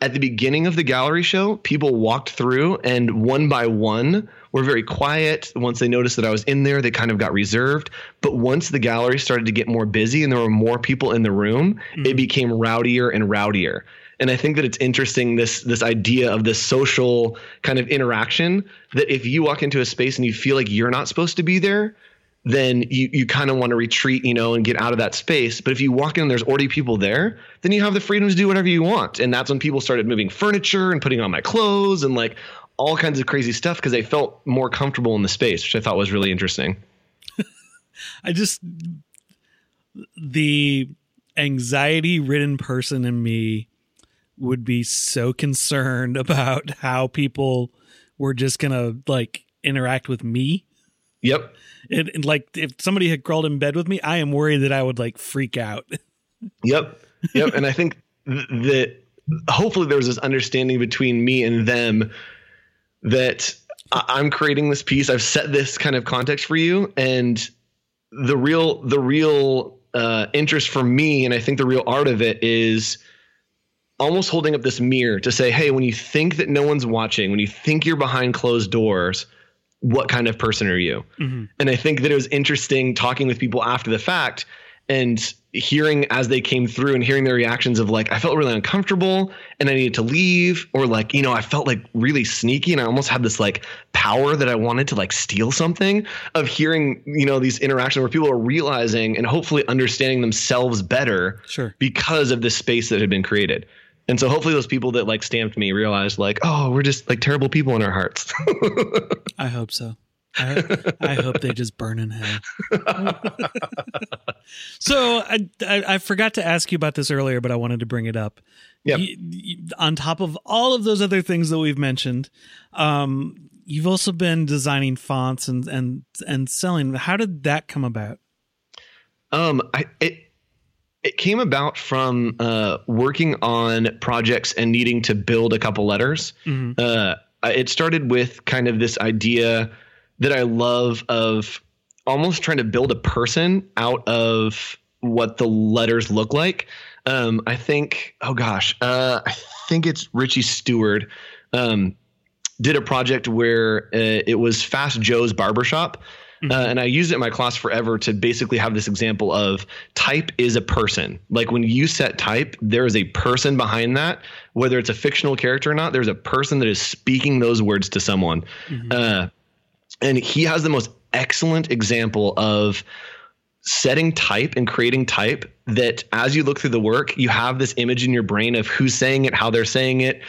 at the beginning of the gallery show, people walked through and one by one were very quiet. Once they noticed that I was in there, they kind of got reserved. But once the gallery started to get more busy and there were more people in the room, mm-hmm. it became rowdier and rowdier. And I think that it's interesting this this idea of this social kind of interaction that if you walk into a space and you feel like you're not supposed to be there, then you, you kind of want to retreat, you know, and get out of that space. But if you walk in and there's already people there, then you have the freedom to do whatever you want. And that's when people started moving furniture and putting on my clothes and like all kinds of crazy stuff because they felt more comfortable in the space, which I thought was really interesting.
I just the anxiety ridden person in me would be so concerned about how people were just gonna like interact with me.
Yep.
It, like if somebody had crawled in bed with me, I am worried that I would like freak out.
Yep. Yep. and I think that hopefully there was this understanding between me and them that I'm creating this piece. I've set this kind of context for you, and the real the real uh, interest for me, and I think the real art of it is almost holding up this mirror to say, hey, when you think that no one's watching, when you think you're behind closed doors, what kind of person are you? Mm-hmm. And I think that it was interesting talking with people after the fact and hearing as they came through and hearing their reactions of like I felt really uncomfortable and I needed to leave or like you know I felt like really sneaky and I almost had this like power that I wanted to like steal something of hearing you know these interactions where people are realizing and hopefully understanding themselves better
sure
because of this space that had been created. And so hopefully those people that like stamped me realized like oh we're just like terrible people in our hearts.
I hope so. I, I, hope they just burn in hell. so I, I, I forgot to ask you about this earlier, but I wanted to bring it up.
Yeah.
On top of all of those other things that we've mentioned, um, you've also been designing fonts and and and selling. How did that come about?
Um, I it it came about from uh, working on projects and needing to build a couple letters. Mm-hmm. Uh, it started with kind of this idea that I love of almost trying to build a person out of what the letters look like. Um, I think, oh gosh, uh, I think it's Richie Stewart um, did a project where uh, it was Fast Joe's Barbershop. Uh, and I used it in my class forever to basically have this example of type is a person. Like when you set type, there is a person behind that, whether it's a fictional character or not. There's a person that is speaking those words to someone. Uh, and he has the most excellent example of setting type and creating type that as you look through the work, you have this image in your brain of who's saying it, how they're saying it.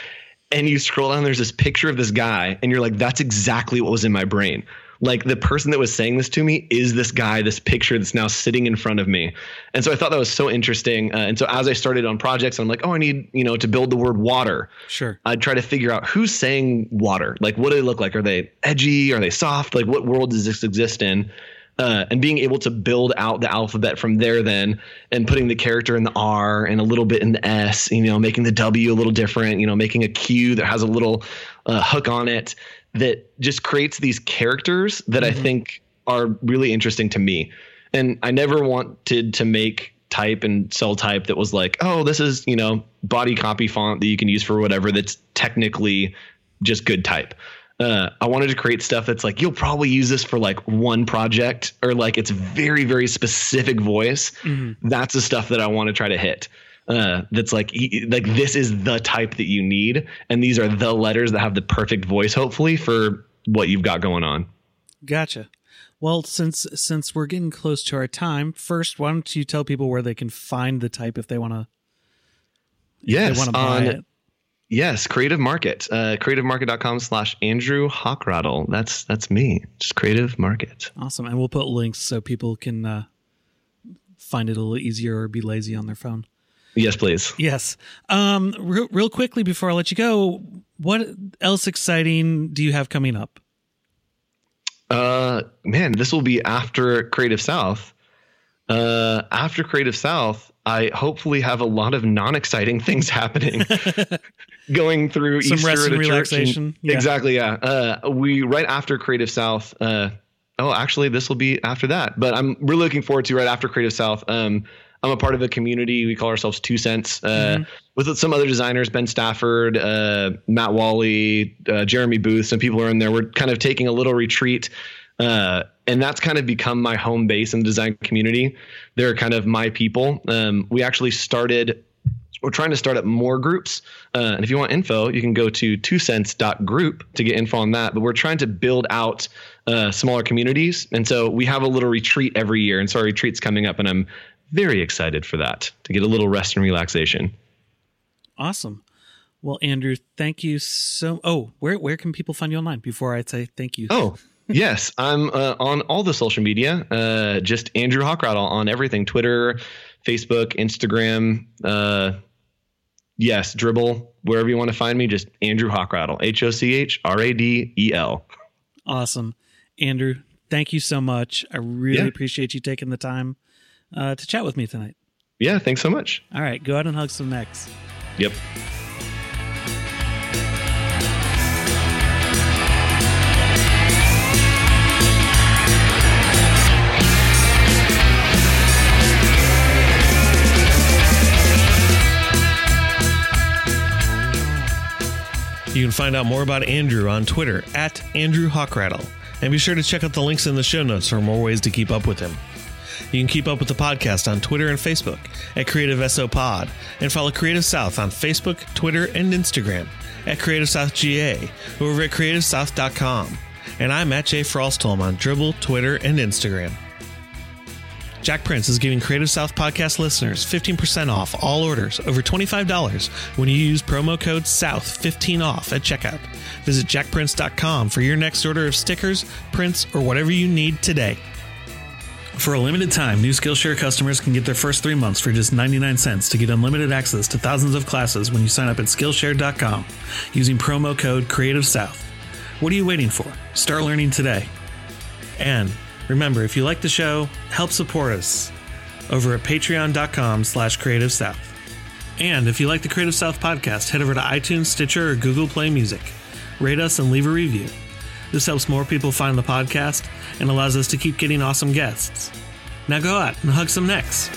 And you scroll down, there's this picture of this guy, and you're like, that's exactly what was in my brain. Like the person that was saying this to me is this guy, this picture that's now sitting in front of me. And so I thought that was so interesting. Uh, and so as I started on projects, I'm like, oh, I need, you know, to build the word water.
Sure.
I'd try to figure out who's saying water. Like, what do they look like? Are they edgy? Are they soft? Like, what world does this exist in? Uh, and being able to build out the alphabet from there, then, and putting the character in the R and a little bit in the S, you know, making the W a little different, you know, making a Q that has a little uh, hook on it that just creates these characters that I think are really interesting to me. And I never wanted to make type and sell type that was like, oh, this is, you know, body copy font that you can use for whatever that's technically just good type. Uh, I wanted to create stuff that's like you'll probably use this for like one project or like it's very very specific voice. That's the stuff that I want to try to hit. Uh, that's like like this is the type that you need, and these are the letters that have the perfect voice, hopefully for what you've got going on.
Gotcha. Well, since since we're getting close to our time, first, why don't you tell people where they can find the type if they want to?
Yes,
they buy
on
it.
yes, Creative Market, uh, creativemarket.com slash Andrew Hochradel. That's that's me. Just Creative Market.
Awesome, and we'll put links so people can uh, find it a little easier or be lazy on their phone.
Yes, please.
Yes. Um, real, real quickly before I let you go, what else exciting do you have coming up?
Uh, man, this will be after Creative South. Uh, after Creative South, I hopefully have a lot of non-exciting things happening. Going through
Some
Easter
rest and relaxation. Yeah.
Exactly. Yeah. Uh, we right after Creative South. Uh, oh, actually, this will be after that. But I'm really looking forward to right after Creative South. Um, I'm a part of a community. We call ourselves Two Cents uh, with some other designers, Ben Stafford, uh, Matt Wally, uh, Jeremy Booth. Some people are in there. We're kind of taking a little retreat. Uh, and that's kind of become my home base in the design community. They're kind of my people. Um, we actually started we're trying to start up more groups. Uh, and if you want info, you can go to twocents.group to get info on that. But we're trying to build out uh, smaller communities. And so we have a little retreat every year. And so our retreat's coming up, and I'm very excited for that to get a little rest and relaxation.
Awesome. Well, Andrew, thank you so. Oh, where where can people find you online? Before I say thank you.
Oh, yes. I'm uh, on all the social media. Uh, just Andrew Hochradel on everything Twitter, Facebook, Instagram. Uh, yes, Dribbble, wherever you want to find me, just Andrew Hochradel. H O C H R A D E L.
Awesome, Andrew. Thank you so much. I really
Yeah.
appreciate you taking the time uh, to chat with me tonight.
Yeah, thanks so much.
All right, go out and hug some necks.
Yep.
You can find out more about Andrew on Twitter at Andrew Hochradel. And be sure to check out the links in the show notes for more ways to keep up with him. You can keep up with the podcast on Twitter and Facebook at Creative SO Pod and follow Creative South on Facebook, Twitter, and Instagram at Creative South GA over at CreativeSouth.com. And I'm at Jay Frostholm on Dribbble, Twitter, and Instagram. JakPrints is giving Creative South podcast listeners 15% off all orders over $25 when you use promo code SOUTH15 off at checkout. Visit jakprints.com for your next order of stickers, prints, or whatever you need today. For a limited time, new Skillshare customers can get their first three months for just 99 cents to get unlimited access to thousands of classes when you sign up at Skillshare.com using promo code Creative South. What are you waiting for? Start learning today. And remember, if you like the show, help support us over at patreon.com slash creative south. And if you like the Creative South podcast, head over to iTunes, Stitcher, or Google Play Music. Rate us and leave a review. This helps more people find the podcast and allows us to keep getting awesome guests. Now go out and hug some necks.